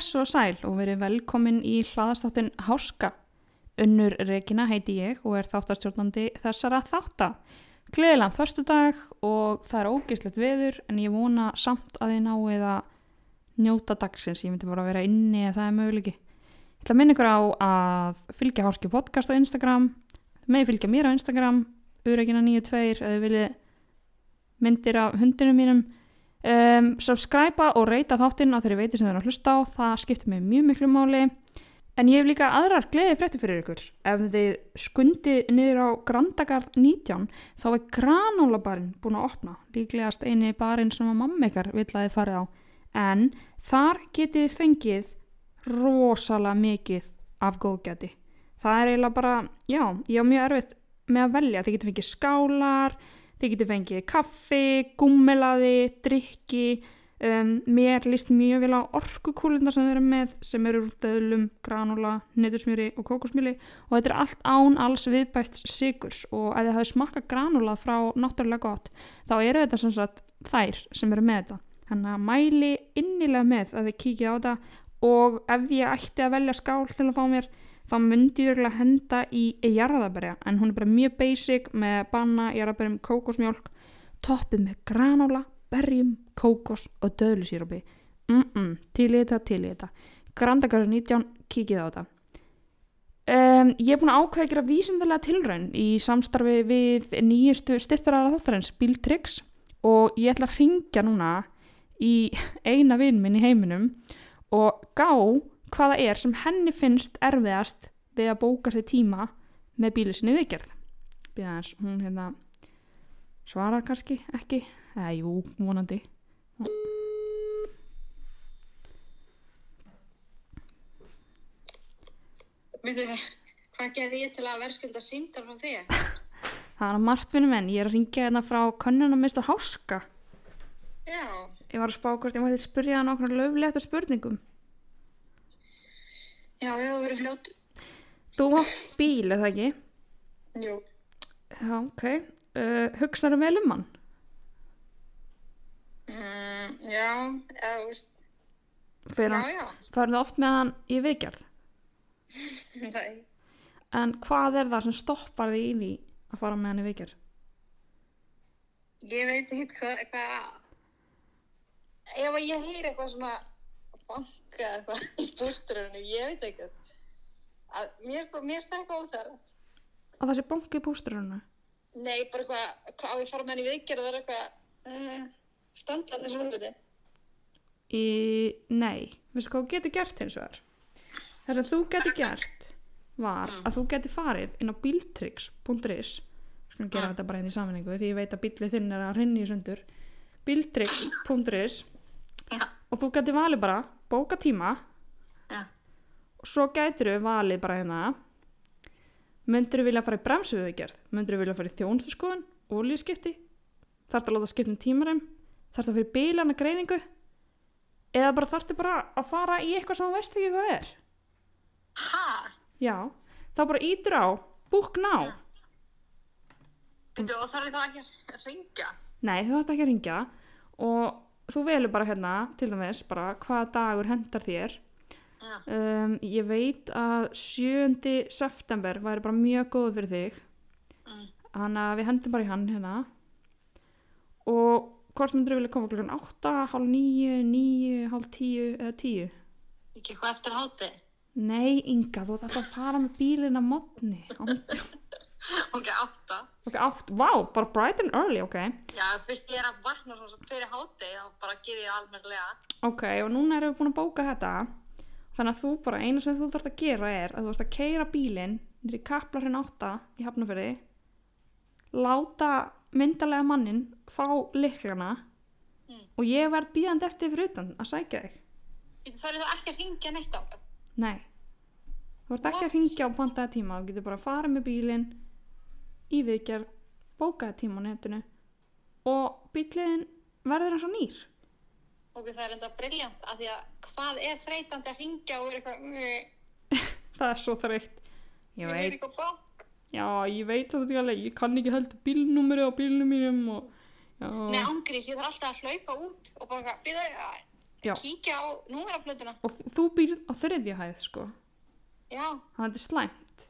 Blessu og sæl og verið velkomin í hlaðastáttin Háska. Unnur Regina heiti ég og er þáttastjórnandi þessara þátta. Gleðilega förstu dag og það er ógeislegt veður en ég vona samt að þið náið að njóta dagsins. Ég myndi bara að vera inni ef það er möguleiki. Ég ætla að minna ykkur á að fylgja Háski podcast á Instagram. Það megi fylgja mér á Instagram, Uregina92 ef þið viljið myndir af hundinu mínum. Um, subscribe og reyta þáttinn á þeirri veiti sem það er að hlusta á það skiptir mig mjög miklu máli. En ég hef líka aðrar gleði frétti fyrir ykkur. Ef þið skundið niður á Grandagard 19 þá er granólabarinn búin að opna. Líklegast eini barinn sem að mamma ykkar vill að þið farið á. En þar getið fengið rosalega mikið af góðgæti. Það er eiginlega bara, já, ég á mjög erfitt með að velja, þið getið fengið skálar Þið getur fengið kaffi, gummelaði, drikki, um, mér líst mjög vel á orkukúlundar sem þau eru með sem eru úr döðlum, granula, netursmjöri og kókosmjöli. Og þetta er allt án alls viðbært sigurs og ef þið hafið smakka granula frá náttúrulega gott þá eru þetta sem sagt þær sem eru með þetta. Þannig að mæli innilega með að þið kíkja á þetta. Og ef ég ætti að velja skál til að fá mér þá myndi ég örgulega henda í jarðaberja en hún er bara mjög basic með banna, jarðaberjum, kókosmjólk toppið með granóla, berjum, kókos og döðlusýrópi mm -mm, til í þetta, til í þetta. Grandagarður 19, kíkið á þetta. Um, Ég er búin að ákveða að gera vísindarlega tilraun í samstarfi við nýjustu styrþarara þáttarins Bíltryggs og ég ætla að ringja núna í eina vinn minn í heiminum og gá hvaða er sem henni finnst erfiðast við að bóka sér tíma með bílu sinni viðgerð. Býðans, hún hérna svarar kannski ekki. Eða jú, vonandi. Veitu, hvað gerði ég til að verðskulda símdal frá þig? Það er margt vinnum en ég er að ringja hérna frá könnunum mista háska. Já, Ég var að spá hvort ég mætti spyrja hann okkur löflétta spurningum já, ég hef verið fljót. Þú átt bíl, eða ekki? Jú. Já, ok uh, Hugsaðu vel um hann? Mm, já, eða, þú veist, Fyrir já, já. farðu oft með hann í viðgerð Nei, En hvað er það sem stoppar þig í því að fara með hann í viðgerð? ég veit ekki hvað, hvað, ef ég heyri eitthvað svona banka eða eitthvað í bústurinu, ég veit ekki. Að mér, mér stæði eitthvað óþægilegt. Að það sé banki í pústurinu? Nei, bara eitthvað, hvað á ég fara með hann í viðgerð, það er eitthvað, uh, standað þessu hluti. Í, nei, veistu hvað þú getur gert hins vegar? Það sem þú getur gert var að þú getur farið inn á bíltryggs.is skulum gera þetta bara hérna í saminningu því ég veit að bílið þinn er að hrinni í sundur Já, og þú getur valið bara bóka tíma. Já, og svo gætur við valið bara hérna myndir við vilja fara í bremsuviðgerð myndir við vilja fara í þjónstuskoðun ólískipti þarf að láta skipta um tímarum þarf að fyrir bílana greiningu eða bara þarf bara að fara í eitthvað sem þú veist ekki hvað er? Ha, já, þá bara ítur á book now. Veitu, og þarf þá ekki að ringja? nei, þú ætti ekki að ringja og þú velur bara hérna til dæmis bara hvaða dagur hendar þér Já, um, ég veit að 7. september væri bara mjög góð fyrir þig mm. Þannig að við hendum bara í hann hérna og hvort myndur við vilja koma klukkan 8, hálf 9, 9, hálf 10 eða 10? ekki eitthvað eftir hátið. Nei, Inga, þú ert alltaf að fara með bílinn að modni. Ok, átta. Ok, 8, vá, bara bright and early, ok. Já, fyrst ég er að vakna svona svo fyrir hátið, þá bara ger ég almennilega. Ok, og núna erum við búin að bóka þetta. Þannig að þú bara, einu sem þú þarfst að gera er að þú þarfst að keira bílinn nýri kaplarinn 8 í Hafnafjörði, láta myndalega mannin fá liklana Mm. og ég verð bíðandi eftir fyrir utan að sækja þig. Er það ekki að ringja neitt á það. Nei. Þú ert ekki að ringja á pantaða tíma, þú getur bara að fara með bílinn í viðgerð, bókaða tíma á netinu og bíliðin verður eins og nýr. Ok, það er enda briljant af því að hvað er þreytandi að ringja og vera eitthvað, "Mm, Það er svo þreytt. Ég ég er veit, eitthvað bank. já, ég veit það ekki alveg, ég kann ekki heldur bílnúmeri á bílnum mínum og já, Nei, ángrís, ég þarf alltaf að hlaupa út og bara býða, Já. kíkja á númeraplötuna. og þú býr á þriðja hæð sko Já, þannig að þetta er slæmt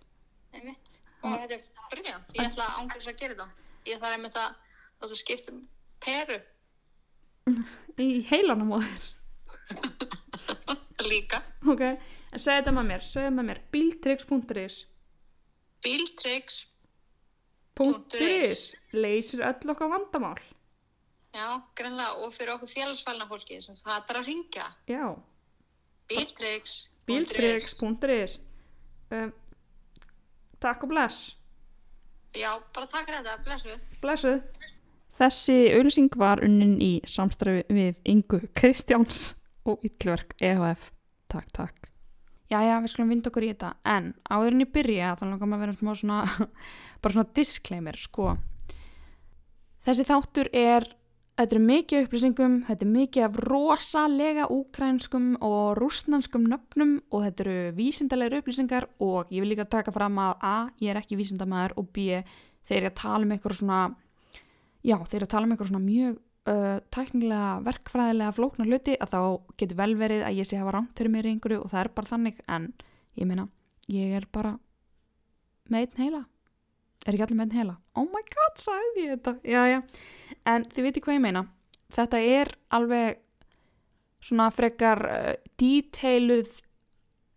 einmitt. Og þetta er briljant. Ég ætla að ángrís að gera þetta. Ég þarf einmitt að þú skiptum peru í heilanum á þér líka. ok, en segja þetta með mér segja með mér, bíltryggs.is Bíltryggs. .is leysir öll okkar vandamál Já, greinlega. Og fyrir okkur félagsfælna fólki sem það er að ringja. já, Bíltryggs. bíltryggs.is um, takk og bless Já, bara takk fyrir þetta. Blessuð. blessuð þessi auðlýsing var unnin í samstræfi við Ingu Kristjáns og Yllverk EHF takk, takk Jæja, við skulum vinda okkur í þetta en áður en ég byrja þá langar maður að vera smá svona bara svona disclaimer, sko þessi þáttur er þetta er mikið upplýsingum þetta er mikið af rosalega úkrænskum og rúsnanskum nöfnum og þetta eru vísindalegir upplýsingar og ég vil líka taka fram að a, ég er ekki vísindamæður og b, þeir eru að tala um eitthvað svona já, þeir eru að tala um eitthvað svona mjög uh, tæknilega verkfræðilega flóknar hluti að þá getur vel verið að ég sé hafa rámt fyrir mér í einhverju og það er bara þannig en ég meina, ég er bara með einn heila. Er ekki allir með einn heila? Oh my god, sagði ég þetta? Já, já. En þið veitir hvað ég meina þetta er alveg svona frekar uh, detailuð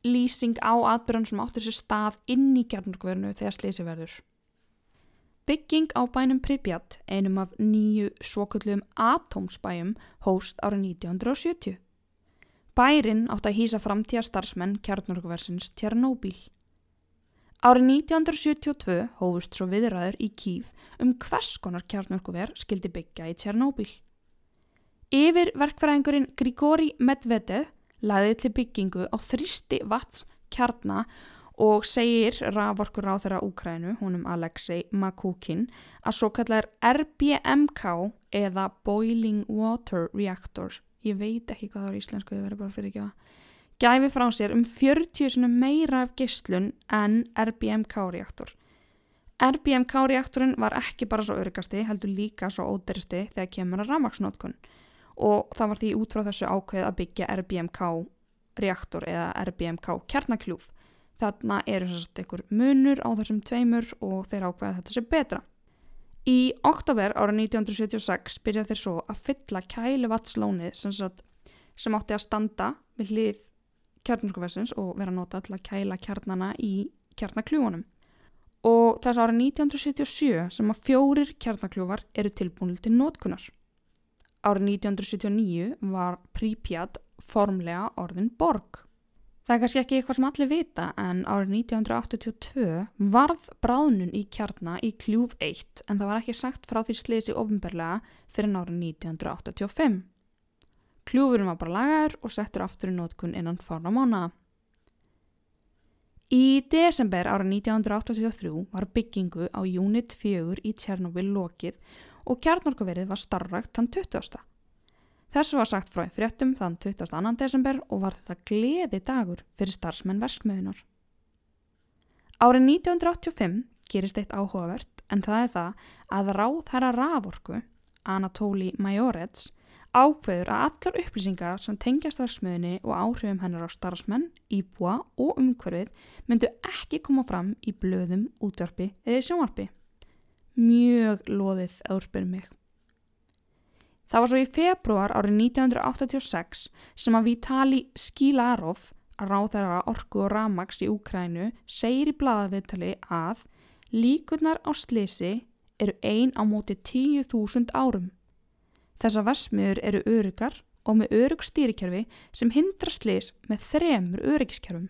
lýsing á atbyrðan sem áttur sér stað inn í kjarnorkverinu þegar slísi verður Bygging á bænum Pripyat, einum af nýju svokullum atómsbæjum, hóst árið 1970. Bærin átt að hýsa framtíða starfsmenn kjarnorkuversins Tjernóbíl. Árið 1972 hófust svo viðræður í Kív um hvers konar kjarnorkuver skildi byggja í Tjernóbíl. Yfir verkfræðingurinn Grigori Medvedev laðið til byggingu á þristi vats kjarna og segir raforkur á þeirra Úkrænu, húnum Alexei Makukin, að svo kallar RBMK eða Boiling Water Reactor, ég veit ekki hvað það er íslensku, þau verður bara fyrir ekki að, gæfi frá sér um 40 sinni meira af gislun en RBMK reaktor. RBMK reaktorinn var ekki bara svo örgasti, heldur líka svo óderisti þegar kemur að ramaksnótkun og það var því út frá þessu ákveð að byggja RBMK reaktor eða RBMK kjarnakljúf Þarna eru sérst einhver munur á þessum tveimur og þeir ákveða að þetta sé betra. Í oktober ára 1976 byrjað þeir svo að fylla kæluvatslónið sem, sem átti að standa við hlið kjarnarkuversins og vera nota til að kæla kjarnana í kjarnakljúunum. Og þess ára 1977 sem að fjórir kjarnakljúfar eru tilbúinil til nótkunar. Árið 1979 var Pripyat formlega orðin borg. Það er kannski ekki eitthvað sem allir vita en árið 1982 varð bráðnun í kjarna í kljúf 1 en það var ekki sagt frá því slisi ofinberlega fyrir árið 1985. Kljúfurum var bara lagaður og settur aftur í nótkun innan fána mána. Í desember árið 1983 var byggingu á Unit 4 í Tjernobyl lokið og kjarnorkuverið var starrakt þann 20. Þessu var sagt frá fréttum þann 22. desember og var þetta gleði dagur fyrir starfsmenn verskmiðunar. Árið 1985 gerist eitt áhugavert en það er það að ráðherra raforku, Anatóli Majorets, ákveður að allar upplýsingar sem tengjast verksmiðunni og áhrifum hennar á starfsmenn, íbúa og umhverfið myndu ekki koma fram í blöðum, útvarpi eða sjónvarpi. Mjög loðið að úrspyrja mig. Það var svo í februar árið 1986 sem að Vitali Skilarov, ráðherra orku og ramags í Úkrænu, segir í bladaviðtali að líkurnar á slisi eru ein á móti 10.000 árum. Þessar vesmiður eru örugar og með örug stýrikerfi sem hindra slis með þremur öryggiskerfum.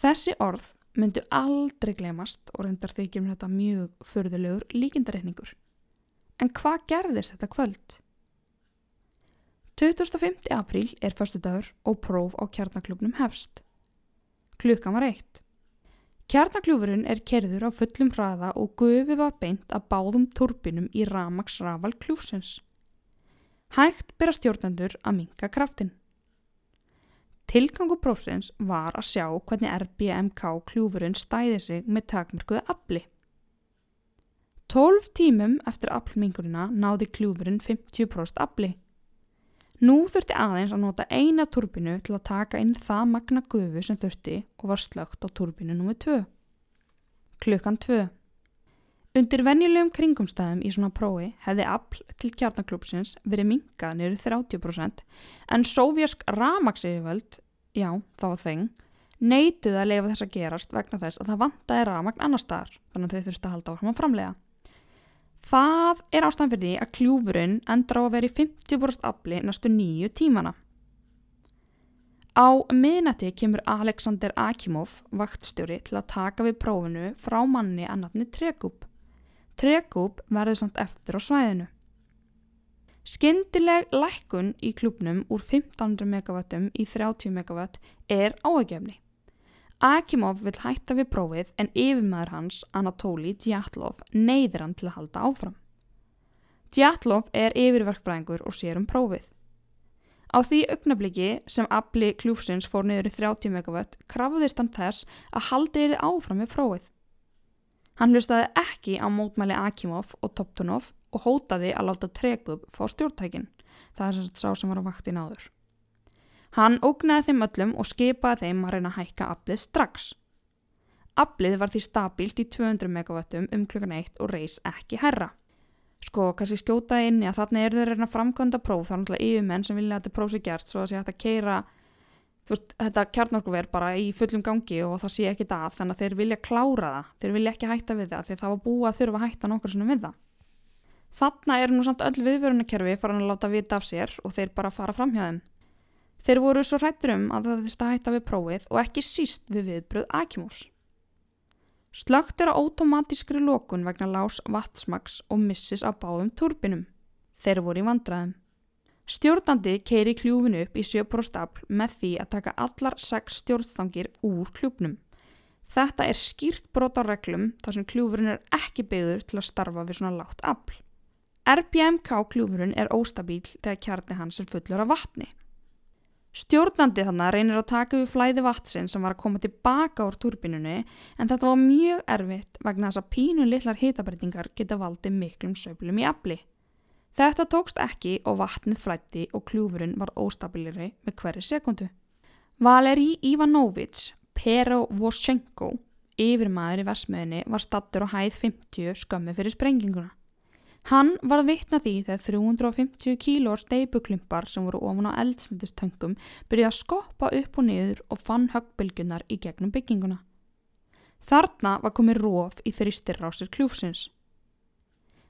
Þessi orð myndu aldrei glemast og reyndar þykjum þetta mjög förðulegur líkindareikningur. En hvað gerðist þetta kvöld? 25. apríl er förstu dagur og próf á kjarnaklubnum hefst. Klukkan var eitt. Kjarnakljúfurinn er kerður á fullum hraða og gufi var beint að báðum turbinum í ramagsrafal kljúfsins. Hægt byrja stjórnendur að minka kraftin. Tilgangu prófsins var að sjá hvernig RBMK kljúfurinn stæði sig með takmörkuðu afli. 12 tímum eftir aflmingurina náði kljúfurinn 50% afli. Nú þurfti aðeins að nota eina turbinu til að taka inn það magna gufu sem þurfti og var slögt á turbinu nr. 2. Klukkan 2. Undir venjulegum kringumstæðum í svona prófi hefði afl til kjarnaklúpsins verið minkað niður 30% en sóvjask ramagseyfjöld, já var þeng, neituð að leifa þess að gerast vegna þess að það vantaði ramagn annar staðar þannig að þeir þurfti að halda að framlega. Það er ástæðan fyrir því að kljúfurinn endur á að vera í 50% afli næstu nýju tímana. Á miðnætti kemur Alexander Akimov, vaktstjóri, til að taka við prófinu frá manni að nafni Tregub. Tregub verður samt eftir á svæðinu. Skyndileg lækkun í klúpnum úr 1500 MW í 30 MW er áhugjefni. Akimov vil hætta við prófið en yfirmæður hans, Anatóli Djatlov, neyðir hann til að halda áfram. Djatlov er yfirverkfræðingur og sér um prófið. Á því augnabliki sem afli kljúfsins fór niður í 30 MW krafðist hann þess að halda yfir áfram við prófið. Hann hlustaði ekki á mótmæli Akimov og Toptunov og hótaði að láta Tregub fá stjórntækin, það er sérst sá sem var á vaktin áður. Hann ógnaði þeim öllum og skipaði þeim að reyna að hækka aflið strax. Aflið var því stabílt í 200 MW um klukkan 1 og reys ekki herra. Sko, kannski skjótaði inni að þarna er þeir reyna framkvæmda próf, það er náttúrulega yfirmenn sem vilja að þetta próf sé gert svo að sé hægt að keira veist, þetta kjarnorkuver bara í fullum gangi og það sé ekki það, þannig að þeir vilja klára það, þeir vilja ekki hætta við það því það var búið að þurfa að hætta nokkur svona við það. Þarna er nú samt öll viðvörunarkerfi farin að láta vita af sér og þeir bara fara fram hjá þeim. Þeir voru svo hrættur um að það þurfti að hætta við prófið og ekki síst við viðbröð Akimós. Slögt er á automatískri lókun vegna lás vatsmaks og missis á báðum turbinum. Þeir voru í vandraðum. Stjórnandi keiri kljúfinu upp í sjöpróstafl með því að taka allar sex stjórnstangir úr kljúfnum. Þetta er skýrt brot á reglum þar sem kljúfurinn er ekki byggður til að starfa við svona látt afl. RBMK kljúfurinn er óstabíl þegar kjarni hans er fullur af vatni. Stjórnandi þannig reynir að taka við flæði vatsin sem var að koma tilbaka úr turbinunni en þetta var mjög erfitt vegna þess að pínu litlar hitabreitingar geta valdið miklum söflum í afli. Þetta tókst ekki og vatnið flætti og kljúfurinn var óstabiliri með hverju sekundu. Valeri Ivanovits, Pero Voshenko, yfirmaður í versmiðinni var stattur á hæð 50 skömmi fyrir sprenginguna. Hann var að vitna því þegar 350 kílór steipuklumpar sem voru ofan á eldsnittistöngum byrjaði að skoppa upp og niður og fann höggbylgunar í gegnum bygginguna. Þarna var komið róf í þristirrásir kljúfsins.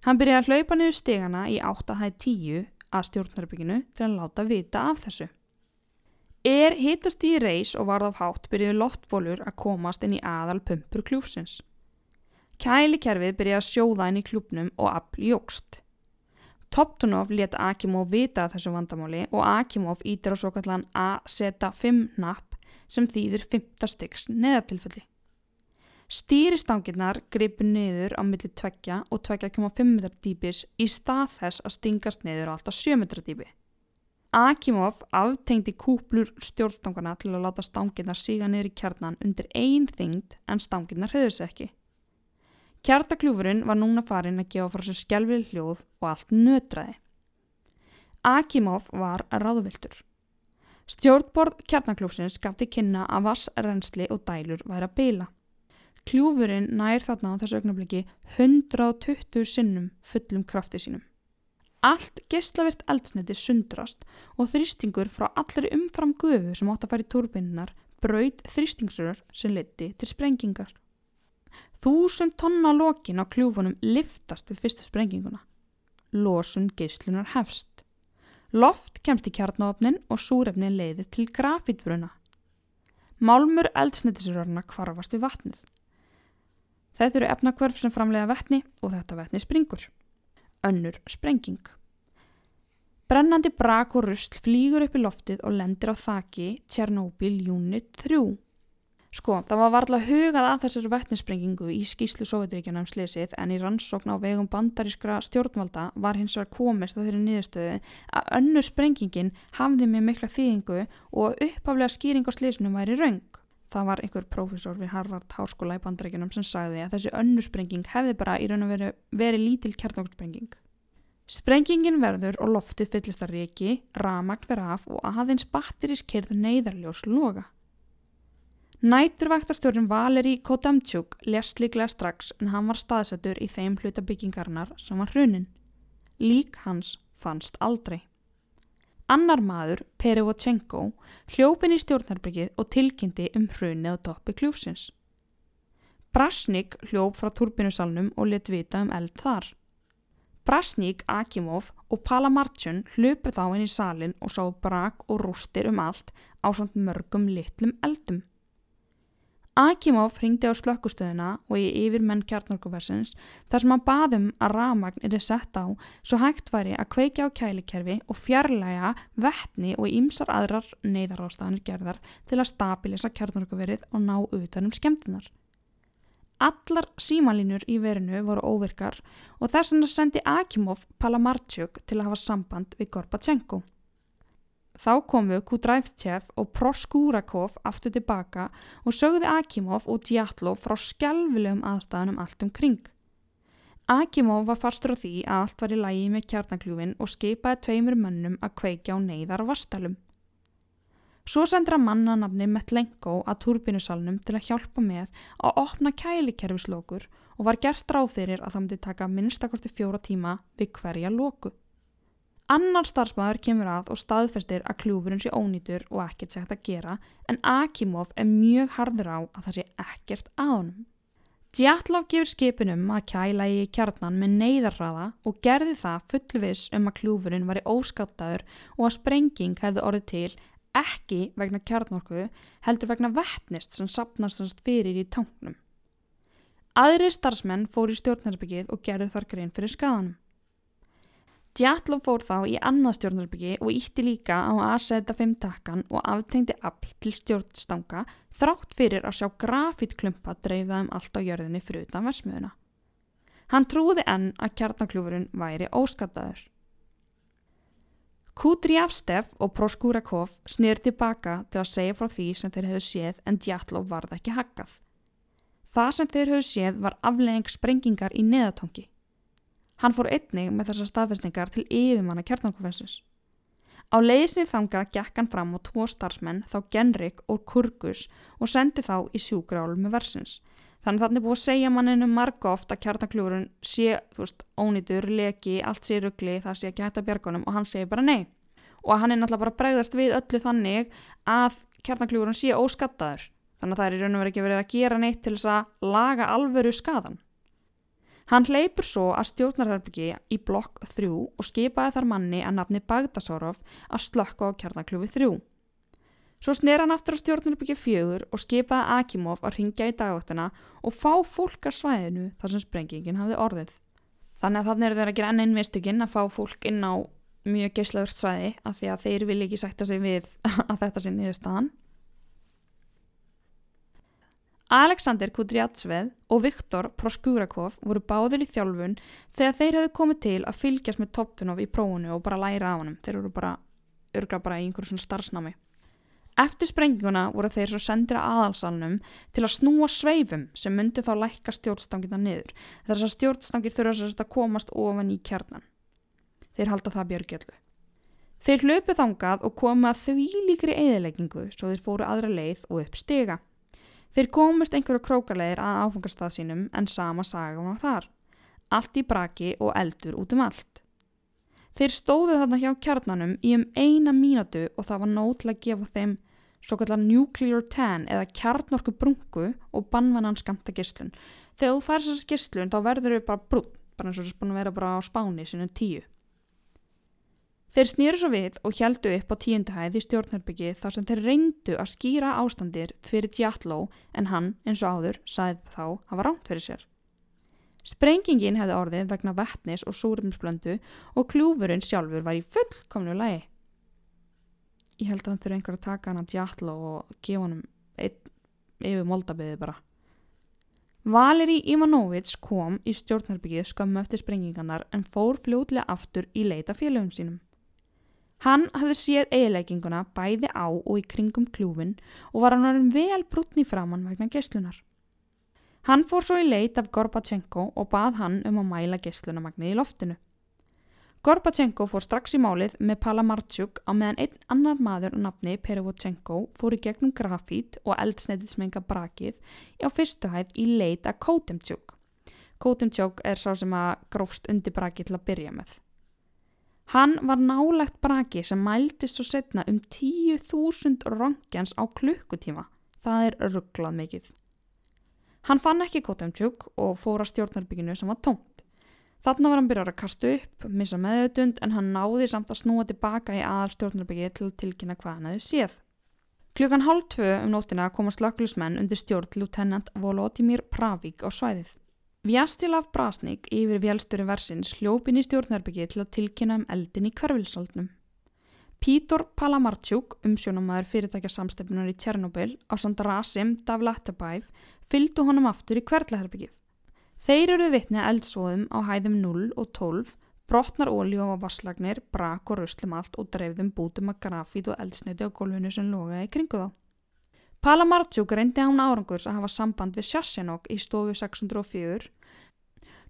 Hann byrjaði að hlaupa niður stegana í 8.10 að stjórnarbygginu til að láta vita af þessu. Er hitast í reys og varð af hátt byrjuði loftbólur að komast inn í aðal pumpur kljúfsins. Kælikerfið byrjaði að sjóða inn í klubnum og afl jógst. Toptunov let Akimov vita þessu vandamáli og Akimov ítir á svo kallan AZ5 napp sem þýðir 5 styggs neðartilfelli. Stýristangirnar gripu niður á milli 2 og 2,5 metrar dýpis í stað þess að stingast niður á alltaf 7 metrar dýpi. Akimov aftengdi kúplur stjórnstangana til að láta stangirnar síga niður í kjarnan undir einn þingd en stangirnar höfðus ekki. Kjartakljúfurinn var núna farin að gefa frá sér skjálfið hljóð og allt nötraði. Akimov var ráðviltur. Stjórnborð kjartakljúfsins gafti kynna að vassrensli og dælur væri að beila. Kljúfurinn nær þarna á þessu augnabliki 120 sinnum fullum krafti sínum. Allt geyslavirt eldsniti sundrast og þrýstingur frá allri umfram gufu sem átt að fara í turbinnar braud þrýstingsrör sem leti til sprengingar. Þúsund tonna lokin á kljúfunum liftast við fyrstu sprenginguna. Lósun geyslunar hefst. Loft kemst í kjarnáfnin og súrefni leiðir til grafítbruna. Málmur eldsnetisrörna kvarfast við vatnið. Þetta eru efnakvörf sem framlega vettni og þetta vettni springur. Önnur sprenging. Brennandi brak og rustl flýgur upp í loftið og lendir á þaki Tjernobyl Unit 3. Sko, það var varðlega hugað að þessari vettnisprengingu í skýslu Sovjetríkjana um slesið en í rannsókn á vegum bandarískra stjórnvalda var hins vegar komist að þeirri niðurstöðu að önnu sprengingin hafði með mikla þýðingu og uppaflega skýring á slesinu væri raung. Það var einhver prófessor við Harvard Háskóla í bandaríkjunum sem sagði að þessi önnu sprenging hefði bara í raun og veru verið lítil kjartnáksprenging. Sprengingin verður og loftið fyllist að reiki, ramagn verið af og aðeins batterískerðu neyðarljós loga. Næturvæktastjórn Valeri Kodamtjúk lest líklega strax en hann var staðsettur í þeim hluta byggingarnar sem var hrunin. Lík hans fannst aldrei. Annar maður, Perevotchenko, hljópin í stjórnarbyggið og tilkynnti um hrunið á toppi kljúfsins. Brasnik hljóp frá turbinusalnum og let vita um eld þar. Brasnik, Akimov og Palamartjun hljópu þá inn í salin og sá brak og rústir um allt á svont mörgum litlum eldum. Akimov ringdi á slökkustöðuna og í yfir menn kjarnorkuversins þar sem hann baðum að ramagn er sett á svo hægt væri að kveikja á kælikerfi og fjarlæga vettni og ímsar aðrar neyðarástaðanir gerðar til að stabilisa kjarnorkuverið og ná utanum skemmtunar. Allar símalínur í verinu voru óvirkar og þess vegna sendi Akimov Palamarchuk til að hafa samband við Gorbachenkov. Þá komu Kudræftjef og Proskúrakov aftur tilbaka og sögði Akimov og Djatlov frá skjálfilegum aðstæðanum allt um kring. Akimov var fastur á því að allt var í lægi með kjarnakljúfin og skipaði tveimur mönnum að kveikja á neyðar og vastalum. Svo sendur að mannanafni Metlenko að turbinusalunum til að hjálpa með að opna kælikerfislokur og var gert ráð fyrir að það myndi taka minnstakosti fjóra tíma við hverja loku. Annar starfsmæður kemur að og staðfestir að kljúfurinn sé ónýtur og ekkert segt að gera en Akimov er mjög hardur á að það sé ekkert að honum. Djatlov gefur skipinum að kæla í kjarnan með neyðarraða og gerði það fullvis um að kljúfurinn var í óskáttaður og að sprenging hefði orðið til ekki vegna kjarnorku heldur vegna vettnist sem sapnast fyrir í tánknum. Aðri starfsmenn fór í stjórnarbyggið og gerði þar grein fyrir skadanum. Djatlov fór þá í annað stjórnarbyggi og ítti líka á að setja fimm takkan og aftengdi afl til stjórnstanga þrátt fyrir að sjá grafítklumpa dreifaðum allt á jörðinni fyrir utan versmiðuna. Hann trúði enn að kjarnakljúfurinn væri óskattaður. Kudrjafstef og Proskúrakov snýr tilbaka til að segja frá því sem þeir hefðu séð en Djatlov varð ekki hakkað. Það sem þeir hefðu séð var aflegging sprengingar í neðatongi. Hann fór einnig með þessar staðfestningar til yfirmanna kjartnangufensins. Á leiðisnið þanga gekk hann fram á tvo starfsmenn, þá Genrik og Kurgus og sendi þá í sjúkrálum með versins. Þannig þannig búið að segja manninu marga oft að kjartakljúrun sé, þú veist, ónýtur, leki, allt sé ruggli, það sé ekki hægt að bjargunum og hann segi bara nei. Og hann er náttúrulega bara bregðast við öllu þannig að kjartakljúrun sé óskattaður. Þannig að það er í raun og verið ekki verið að gera neitt til þess að laga alveru skadan. Hann hleypur svo að stjórnarherbyggi í blokk 3 og skipaði þar manni að nafni Bagdasorov að slökka á kjarnakljófi 3. Svo sner hann aftur á stjórnarbyggi 4 og skipaði Akimov að ringja í dagvöktuna og fá fólk að svæðinu þar sem sprengingin hafði orðið. Þannig að þannig er þeir að gera enn einn mistökinn að fá fólk inn á mjög geyslaður svæði af því að þeir vil ekki sætta sig við að þetta sé niður staðan. Alexander Kudrjatsveð og Viktor Proskúrakov voru báðir í þjálfun þegar þeir hefðu komið til að fylgjast með Toptunov í prófunu og bara læra af hann. Þeir voru bara, örgla bara í einhverjum svona starfsnámi. Eftir sprenginguna voru þeir svo sendir að aðalsalunum til að snúa sveifum sem myndi þá lækka stjórnstangina niður. Þess að stjórnstangir þurfa að komast ofan í kjarnan. Þeir halda það björgjöldu. Þeir hlöpu þangað og komið að því líkri eðileggingu svo þeir fóru aðra leið og upp stiga. Þeir komust einhverju krókarleir að áfangastað sínum en sama saga var þar. Allt í braki og eldur út um allt. Þeir stóðu þarna hjá kjarnanum í um eina mínatu og það var nót til að gefa þeim svo kallar nuclear tan eða kjarnorku brungu og bannvannan skamta gistlun. Þegar þú færst þessar gistlun þá verður þau bara brún, bara eins og þess að vera bara á spáni sinu tíu. Þeir snýru svo við og heldu upp á tíundahæð í stjórnherbyggi þar sem þeir reyndu að skýra ástandir fyrir Djatló en hann, eins og áður, sæði þá að hafa ránt fyrir sér. Sprengingin hefði orðið vegna vettnis og súrumsblöndu og kljúfurinn sjálfur var í fullkomnu lagi. Ég held að það þurfa einhver að taka hann að Djatló og gefa hann yfir moldabiði bara. Valeri Ivanovits kom í stjórnherbyggið skömmu eftir sprengingarnar en fór fljóðlega aftur í leita félögum sínum. Hann hafði séð eiginleikinguna bæði á og í kringum kljúfin og var hann vel brútni framann vegna geyslunar. Hann fór svo í leit af Gorbachenko og bað hann um að mæla geyslunamagnið í loftinu. Gorbachenko fór strax í málið með Palamarchuk á meðan einn annar maður á nafni Perevotchenko fór í gegnum grafít og eldsneitismenga brakið á fyrstu hæð í leita Kotemchuk. Kotemchuk er sá sem að grófst undir brakið til að byrja með. Hann var nálegt braki sem mæltist svo setna um 10.000 rangjans á klukkutíma. Það er rugglað mikið. Hann fann ekki Kotemchuk og fór að stjórnarbygginu sem var tómt. Þannig var hann byrjar að kasta upp, missa meðutund en hann náði samt að snúa tilbaka í aðal stjórnarbyggi til tilkynna hvað hann hefði séð. Klukkan hálf tvö um nótina komast löglusmenn undir stjórn lieutenant Volodymyr Pravík á svæðið. Vjastilav Brasnik yfir vjálstöru versins hljópin í stjórnarbyggi til að tilkynna um eldin í hverfilsaldnum. Pítor Palamarchuk, umsjónamaður fyrirtækja samstefnunar í Tjernobyl á samt Rasim Davlatabæf, fylgdu honum aftur í hverlaherbyggið. Þeir eruð vitni að eldsóðum á hæðum 0 og 12, brotnar ólíu á vasslagnir, brak og ruslum allt og dreifðum bútum að grafít og eldsneiti á gólfinu sem logaði kringu þá. Pala Martsjúk reyndi án árangurs að hafa samband við Sjassinok í stofu 604,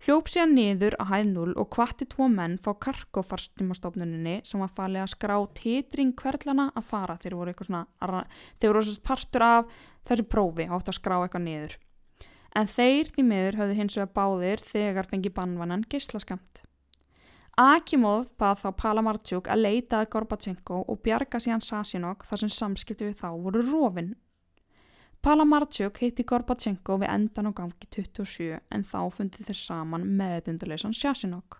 hljóp sér niður á hæð 0 og hvatti tvo menn fá karkofarstímastofnuninni sem var falið að skrá titring hverlana að fara þeir voru eitthvað svona, þeir voru partur af þessu prófi átt að skrá eitthvað niður en þeir því miður höfðu hins vegar báðir þegar fengi bannvannan geyslaskamt. Akimov bað þá Palamarchuk að leita að Gorbachenko og bjarga síðan Sasinok þar sem samskipti við þá voru rofinn. Palamarchuk hitti Gorbachenko við endan á gangi 27 en þá fundi þeir saman meðundurleysan Sasinok.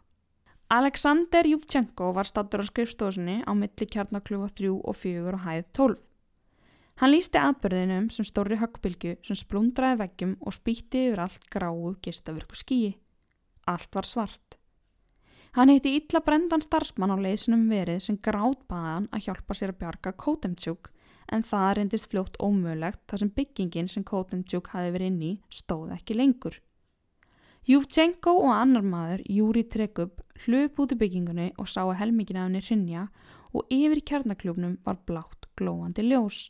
Alexander Júfchenko var stattur á skrifstofunni á milli kjarnaklufa 3 og 4 og hæð 12. Hann lísti atbyrðinum sem stóri höggbylgu sem splundraði veggjum og spýtti yfir allt gráu gistavirku skíi. Allt var svart. Hann hitti illa brendan starfsmann á leysinum verið sem grátt baðan að hjálpa sér að bjarga Kótemtsjúk en það reyndist fljótt ómögulegt þar sem byggingin sem Kotentjúk hafi verið inn í stóð ekki lengur. Júftsenko og annar maður, Júri Trekub, hlöp út í byggingunni og sá að helmingin af henni rinja og yfir kjarnakljófnum var blátt glóandi ljós.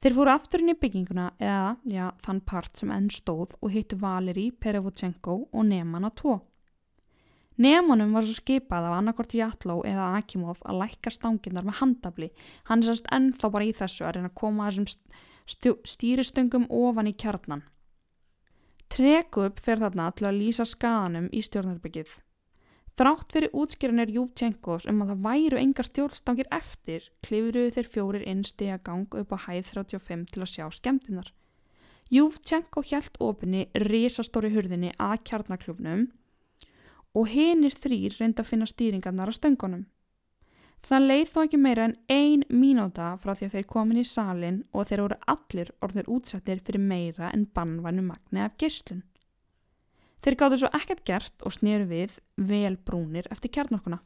Þeir fóru afturinn í bygginguna eða, já, þann part sem enn stóð og hittu Valeri Perevotsenko og Nemana 2. Nemunum var svo skipað af Annakort Jatló eða Akimov að lækka stanginnar með handabli. Hann er sérst ennþá bara í þessu að reyna að koma þessum stýristöngum ofan í kjarnan. Trekup fer þarna til að lýsa skadanum í stjórnarbyggið. Þrátt fyrir útskýranir Júvtjenkovs um að það væru engar stjórnstangir eftir klifuruðu þeir fjórir inn stegagang upp á hæð 35 til að sjá skemmtinnar. Júvtjenkov hjælt ofinni risastóri hurðinni að kjarnakljúfnum og hinnir þrýr reynda að finna stýringarnar á stöngunum. Það leið þó ekki meira en ein mínúta frá því að þeir komin í salin og þeir voru allir orðir útsettir fyrir meira en bannvænu magni af gislun. Þeir gáttu svo ekkert gert og snýru við vel brúnir eftir kjarnorkuna.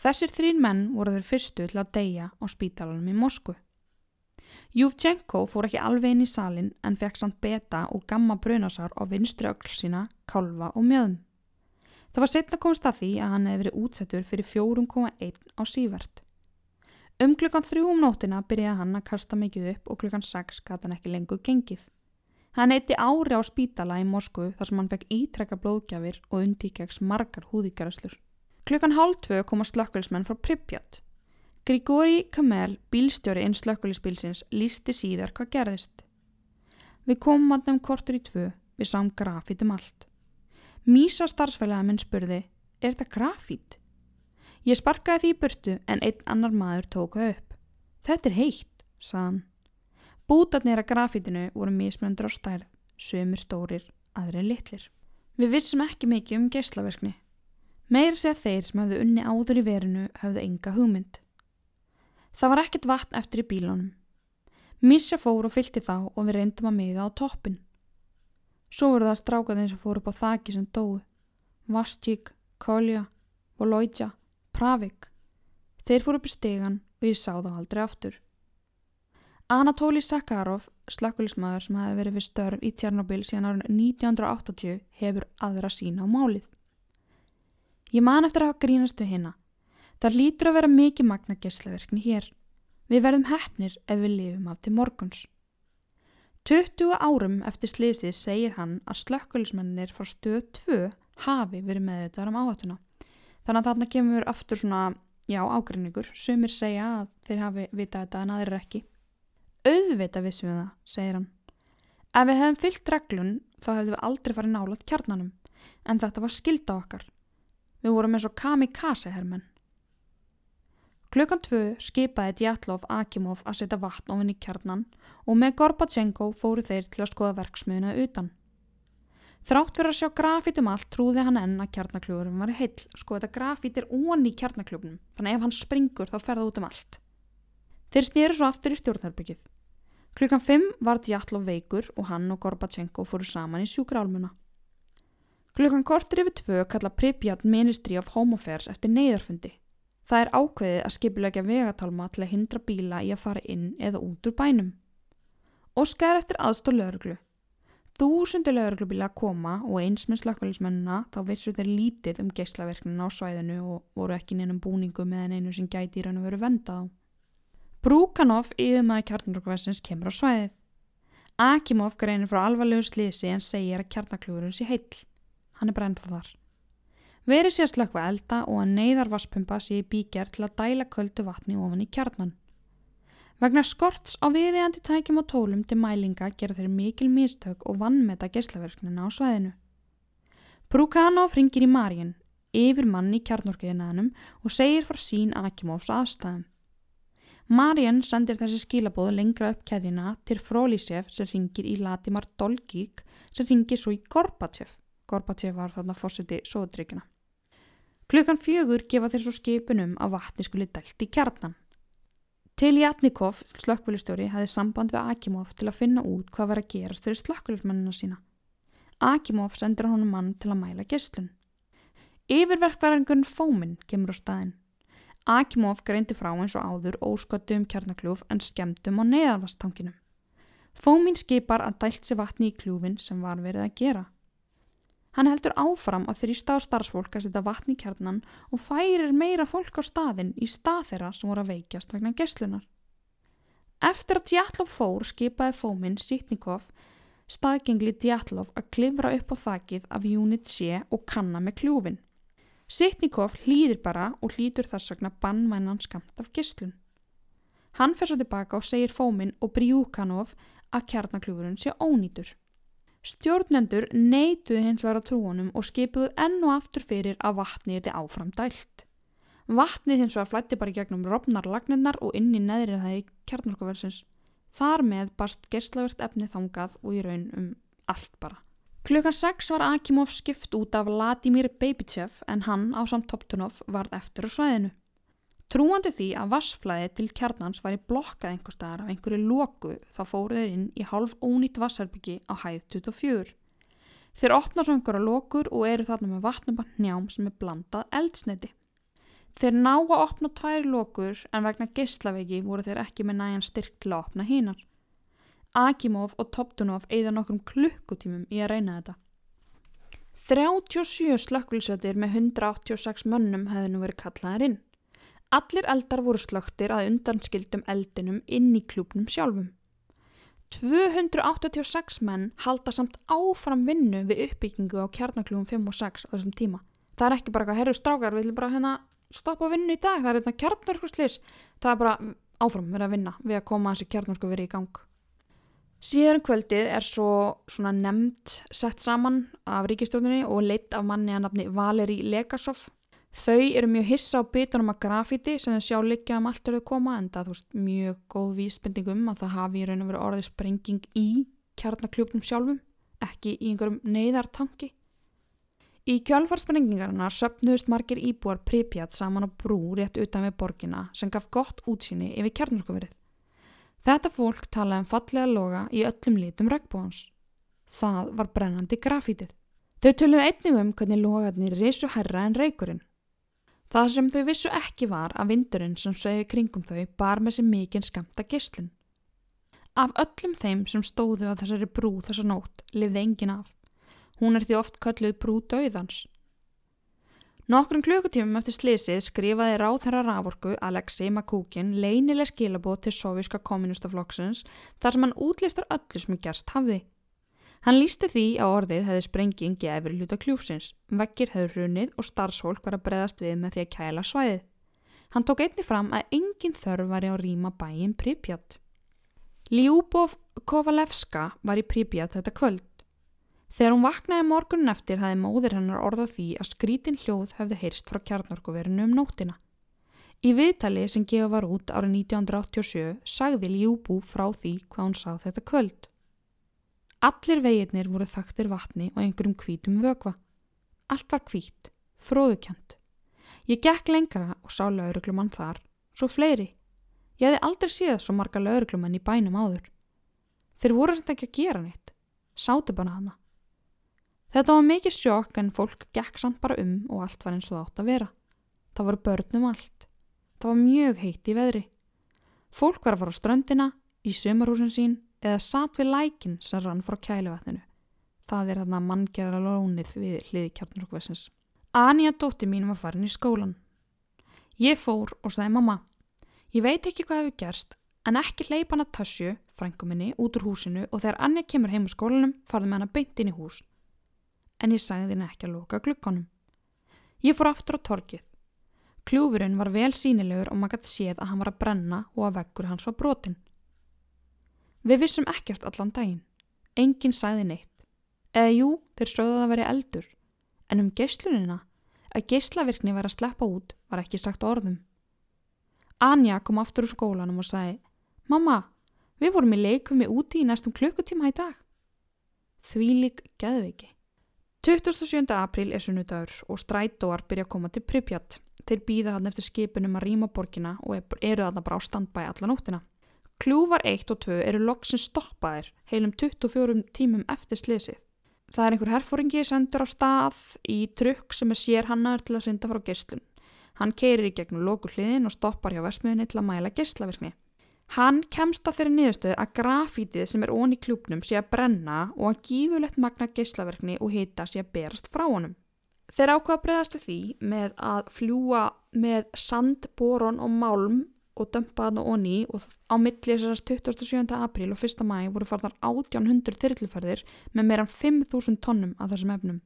Þessir þrín menn voru þeir fyrstu til að deyja á spítalanum í Moskvu. Júftjenko fór ekki alveg inn í salin en fekk samt beta og gamma brunasár á vinstri öll sína, kálfa og mjöðum. Það var setna komst að því að hann hefði verið útsettur fyrir 4,1 á sívert. Um klukkan þrjú um nótina byrjaði hann að kasta mikið upp og klukkan 6 gata hann ekki lengur gengið. Hann eitti ári á spítala í Moskvu þar sem hann fekk ítrekka blóðgjafir og undíkjags margar húðíkjaraslur. Klukkan hálf tvö koma slökkvölusmenn frá Pripyat. Grigori Kamel, bílstjóri inn slökkvölusbílsins, lísti síðar hvað gerðist. Við komum að nefn kortur í tvö, við sáum grafít um allt. Mísa starfsfælega minn spurði, er þetta grafít? Ég sparkaði því burtu en einn annar maður tók það upp. Þetta er heitt, saðan. Bútarnir að grafítinu voru mismöndur á stærð, sömur stórir, aðri litlir. Við vissum ekki mikið um geyslaverkni. Meir sé að þeir sem hafðu unni áður í verinu hafðu enga hugmynd. Það var ekkert vatn eftir í bílunum. Missja fór og fylgti þá og við reyndum að miða á toppin. Svo voru það strákaðin sem fór upp á þaki sem dói. Vastík, Kolja, Volóidja, Pravik. Þeir fór upp í stegan og ég sá það aldrei aftur. Anatóli Sakharov, slakkulismæður sem hafi verið við störf í Tjernobyl síðan árun 1980 hefur aðra sína á málið. Ég man eftir að hafa grínast við hérna. Það lítur að vera mikið magna gæsleverkni hér. Við verðum hefnir ef við lifum af til morguns. 20 árum eftir slísið segir hann að slökkulismennir frá stöð 2 hafi verið með þetta um áhættuna. Þannig að þarna kemur aftur svona, já, ágrinningur. Sumir segja að þeir hafi vitað þetta en aðrir ekki. Auðvita vissum við það, segir hann. Ef við hefðum fyllt reglun þá hefðum við aldrei farið nálat kjarnanum. En þetta var skilda okkar. Við vorum eins og kamikaze hermenn. Klukkan tvö skipaði Djatlov Akimov að setja vatn ofin í kjarnan og með Gorbachenkó fóru þeir til að skoða verksmiðuna utan. Þrátt fyrir að sjá grafít um allt trúði hann enn að kjarnakljúðurum var heill. Sko þetta grafít er onni í kjarnakljúfnum, þannig ef hann springur þá fer það út um allt. Þeir snýru svo aftur í stjórnarbyggið. Klukkan 5 var Djatlov veikur og hann og Gorbachenko fóru saman í sjúkrálmuna. Klukkan kortur yfir tvö kalla Pripyat Ministry of Home Affairs eftir neyðarfundi. Það er ákveðið að skipulegja vegatálma til að hindra bíla í að fara inn eða út úr bænum. Óskar eftir aðstóð lögreglu. Þúsundu lögreglubíla koma og eins með slakkulismennina þá vissu þeir lítið um geyslaverknina á svæðinu og voru ekki neinum búningum eða neinu sem gæti í raun og veru vendað á. Brúkanov yfirmaði kjarnarokvæsins kemur á svæðið. Akimov greinir frá alvarlegu slísi en segir að kjarnaklúðurinn sé heill. Hann er brennfað þar. Verið sé að slökva elda og að neyðar vaspumpa sé í bíkjar til að dæla köldu vatni ofan í kjarnan. Vegna skorts á viðeigandi tækjum og tólum til mælinga gera þeir mikil mistök og vannmeta geyslaverknina á svæðinu. Prúkanov ringir í Marjan, yfir mann í kjarnorkiðinaðinum og segir frá sín Akimovs aðstæðum. Marjan sendir þessi skilabóðu lengra upp keðina til Frólisef sem ringir í Latimar Dolgík sem ringir svo í Gorbachev. Gorbachev var þarna fósiti sóðrykjuna. Klukkan fjögur gefa þeir svo skipunum að vatni skuli dælt í kjarnan. Til Jatnikov, slökkvölistjóri, hefði samband við Akimov til að finna út hvað var að gerast fyrir slökkvölusmennina sína. Akimov sendir honum mann til að mæla gestlun. Yfirverkverðingun Fómin kemur á staðin. Akimov greindi frá eins og áður óskottu um kjarnakljúf en skemmtum á neðarvastanginum. Fómin skipar að dælt sér vatni í kljúfin sem var verið að gera. Hann heldur áfram að þrýsta á starfsfólk að setja vatn í kjarnan og færir meira fólk á staðin í stað þeirra sem voru að veikjast vegna gesslunar. Eftir að Djatlov fór skipaði fóminn Sýtnikov staðgengli Djatlov að klifra upp á þakkið af Unit C og kanna með kljúfin. Sýtnikov hlýðir bara og hlýtur þess vegna bannmænan skamt af gesslun. Hann fer svo tilbaka og segir fóminn og Bríukanov að kjarnakljúfurinn sé ónýtur. Stjórnendur neituði hins vera trúanum og skipuðu enn og aftur fyrir að vatni er þið áfram dælt. Vatnið hins vegar flætti bara gegnum rofnar lagnirnar og inn í neðrið það í kjarnarkoversins. Þar með barst gerstlavert efni þangað og í raun um allt bara. Klukkan 6 var Akimov skipt út af Vladimir Babichev en hann á samt Toptunov varð eftir á svæðinu. Trúandi því að vassflæði til kjarnans var í blokkað einhver staðar af einhverju loku þá fóru þeir inn í hálf ónýtt vassherbyggi á hæð 24. Þeir opna svo einhverja lokur og eru þarna með vatnumbann njám sem er blandað eldsneti. Þeir ná að opna tvær lokur en vegna geistlaveiki voru þeir ekki með næjan styrk til að opna hínar. Akimov og Toptunov eigða nokkrum klukkutímum í að reyna þetta. 37 slökkulsötir með 186 mönnum hefði nú verið kallaðar inn. Allir eldar voru slögtir að undanskildum eldinum inn í klúpnum sjálfum. 286 menn halda samt áfram vinnu við uppbyggingu á kjarnaklúum 5 og 6 á þessum tíma. Það er ekki bara eitthvað, herru strákar, við viljum bara hérna stoppa vinnu í dag, það er eitthvað kjarnarkurslis. Það er bara áfram verið að vinna við að koma þessi kjarnarku verið í gang. Síðan um kvöldið er svo svona nefnd sett saman af ríkistjóninni og leitt af manni að nafni Valeri Legasov Þau eru mjög hissa á bitunum að grafíti sem þau sjá liggja um allt er þau koma en það er mjög góð vísbendingum að það hafi í raun og veru orðið sprenging í kjarnakljópnum sjálfum, ekki í einhverjum neyðartanki. Í kjálfarsprengingarna söpnuðust margir íbúar pripjat saman á brú rétt utan við borgina sem gaf gott útsýni yfir kjarnarkoverið. Þetta fólk talaði um fallega loga í öllum litum regnbóðans. Það var brennandi grafítið. Þau töluðu einnig um hvernig logarnir risu herra en reykurinn Það sem þau vissu ekki var að vindurinn sem sögðu kringum þau bar með sér mikinn skamta gistlun. Af öllum þeim sem stóðu á þessari brú þessa nótt lifði engin af. Hún er því oft kölluð brú döiðans. Nokkrum klukutímum eftir slísið skrifaði ráðherra Raforku Alexei Makúkin leinileg skilabót til sovíska kommunistaflokksins þar sem hann útlistar öllu sem gerst hafði. Hann lísti því að orðið hefði sprenging gefur hluta kljúfsins, vekkir hefur hrunið og starfsfólk var að breðast við með því að kæla svæðið. Hann tók einni fram að engin þörf var í að rýma bæin Pripjat. Ljúbov Kovalevska var í Pripjat þetta kvöld. Þegar hún vaknaði morgunin eftir hafði móðir hennar orðað því að skrítin hljóð hefði heyrst frá kjarnorkuverinu um nóttina. Í viðtali sem gefa var út árið 1987 sagði Ljúbú frá því hvað hún sá þetta kvöld. Allir veginnir voru þaktir vatni og einhverjum hvítum vögva. Allt var hvít, fróðukjönd. Ég gekk lengra og sá lauruglumann þar, svo fleiri. Ég hefði aldrei séð svo marga lauruglumann í bænum áður. Þeir voru sem ekki að gera neitt. Sátu bara hana. Þetta var mikið sjokk en fólk gekk samt bara um og allt var eins og það átt að vera. Það voru börnum allt. Það var mjög heitt í veðri. Fólk var að fara á ströndina, í sömarhúsin sín eða satt við lækin sem rann frá kæluvatninu. Það er þarna manngjara lónið við hliði kjarnarokvessins. Anja dótti mín var farin í skólan. Ég fór og sagði mamma, ég veit ekki hvað hefur gerst en ekki hleypa hana Tassju, frænguminni, út úr húsinu og þegar Anja kemur heim á skólanum farði með hana beint inn í hús en ég sagði henni ekki að loka glukkanum. Ég fór aftur á torkið. Kljúfurinn var vel sínilegur og maður gæti séð að hann var að brenna og að veggur hans var brotin. Við vissum ekkert allan daginn. Engin sagði neitt. Eða jú, þeir stöðuð að veri eldur. En um geyslunina, að geyslavirkni var að sleppa út, var ekki sagt orðum. Anja kom aftur úr skólanum og sagði Mamma, við vorum í leikum við úti í næstum klukkutíma í dag. Þvílik geðviki. 27. apríl er sunnudagur og strætóar byrja að koma til Pripjat. Þeir býða hann eftir skipunum að rýma borgina og eru þarna bara á standbæ alla nóttina. Kljúvar 1 og 2 eru loksin stoppaðir heilum 24 tímum eftir slisið. Það er einhver herfóringi sendur á stað í trukk sem er sér hannar til að synda frá gesslun. Hann keirir í gegnum loku hliðin og stoppar hjá vesmiðinni til að mæla gesslavirkni. Hann kemst að þeirri niðurstöðu að grafítið sem er ón í klúpnum sé að brenna og að gífulegt magna geyslaverkni og hita sé að berast frá honum. Þeir ákvaða breyðast því með að fljúa með sand, boron og málm og dömpa þarna onni og á milli þessast 27. apríl og 1. mæ voru farnar 1800 þyrluferðir með meira 5.000 tonnum af þessum efnum.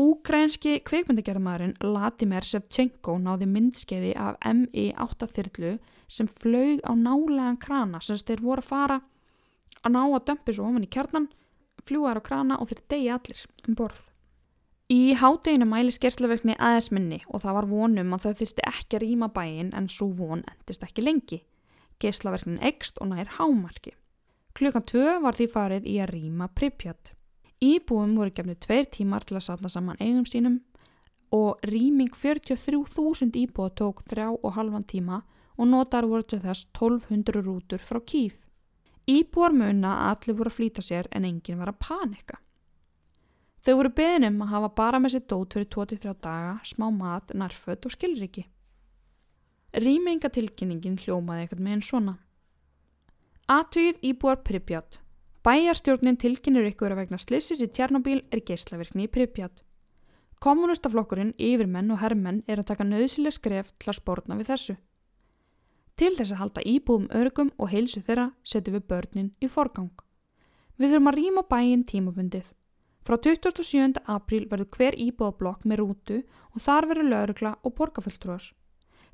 Úkrænski kveikmyndagerðamæðurinn Latimer Shevchenko náði myndskeiði af MI-8 þyrlu sem flög á nálegan krana sem þeir voru að fara að ná að dömpi svo ofan í kjarnan, fljúaður á krana og þeir degi allir um borð. Í hádeginu mæli skerslaverkni aðeins minni og það var vonum að þau þurfti ekki að rýma bæin en svo von endist ekki lengi. Gerslaverknin ekst og nær hámarki. Klukkan tvö var því farið í að rýma Pripjat. Íbúum voru gefnið tveir tímar til að satna saman eigum sínum og rýming 43.000 íbúa tók þrjá og halvan tíma og notar voru til þess 1200 rútur frá kýf. Íbúar munna að allir voru að flýta sér en enginn var að panika. Þau voru beðnum að hafa bara með sér dót fyrir 23 daga, smá mat, nærfödd og skilriki. Rýmingatilkynningin hljómaði eitthvað með einn svona. Atvið íbúar Pripjat Bæjarstjórnin tilkynir ykkur að vegna slissis í Tjarnabíl er geyslaverkni í Pripjat. Kommunistaflokkurinn, yfirmenn og herrmenn er að taka nöðsileg skref til að spórna við þessu. Til þess að halda íbúum örgum og heilsu þeirra setjum við börnin í forgang. Við þurfum að rýma bæin tímabundið. Frá 27. apríl verður hver íbúðablokk með rútu og þar verður laurugla og borgarfulltrúar.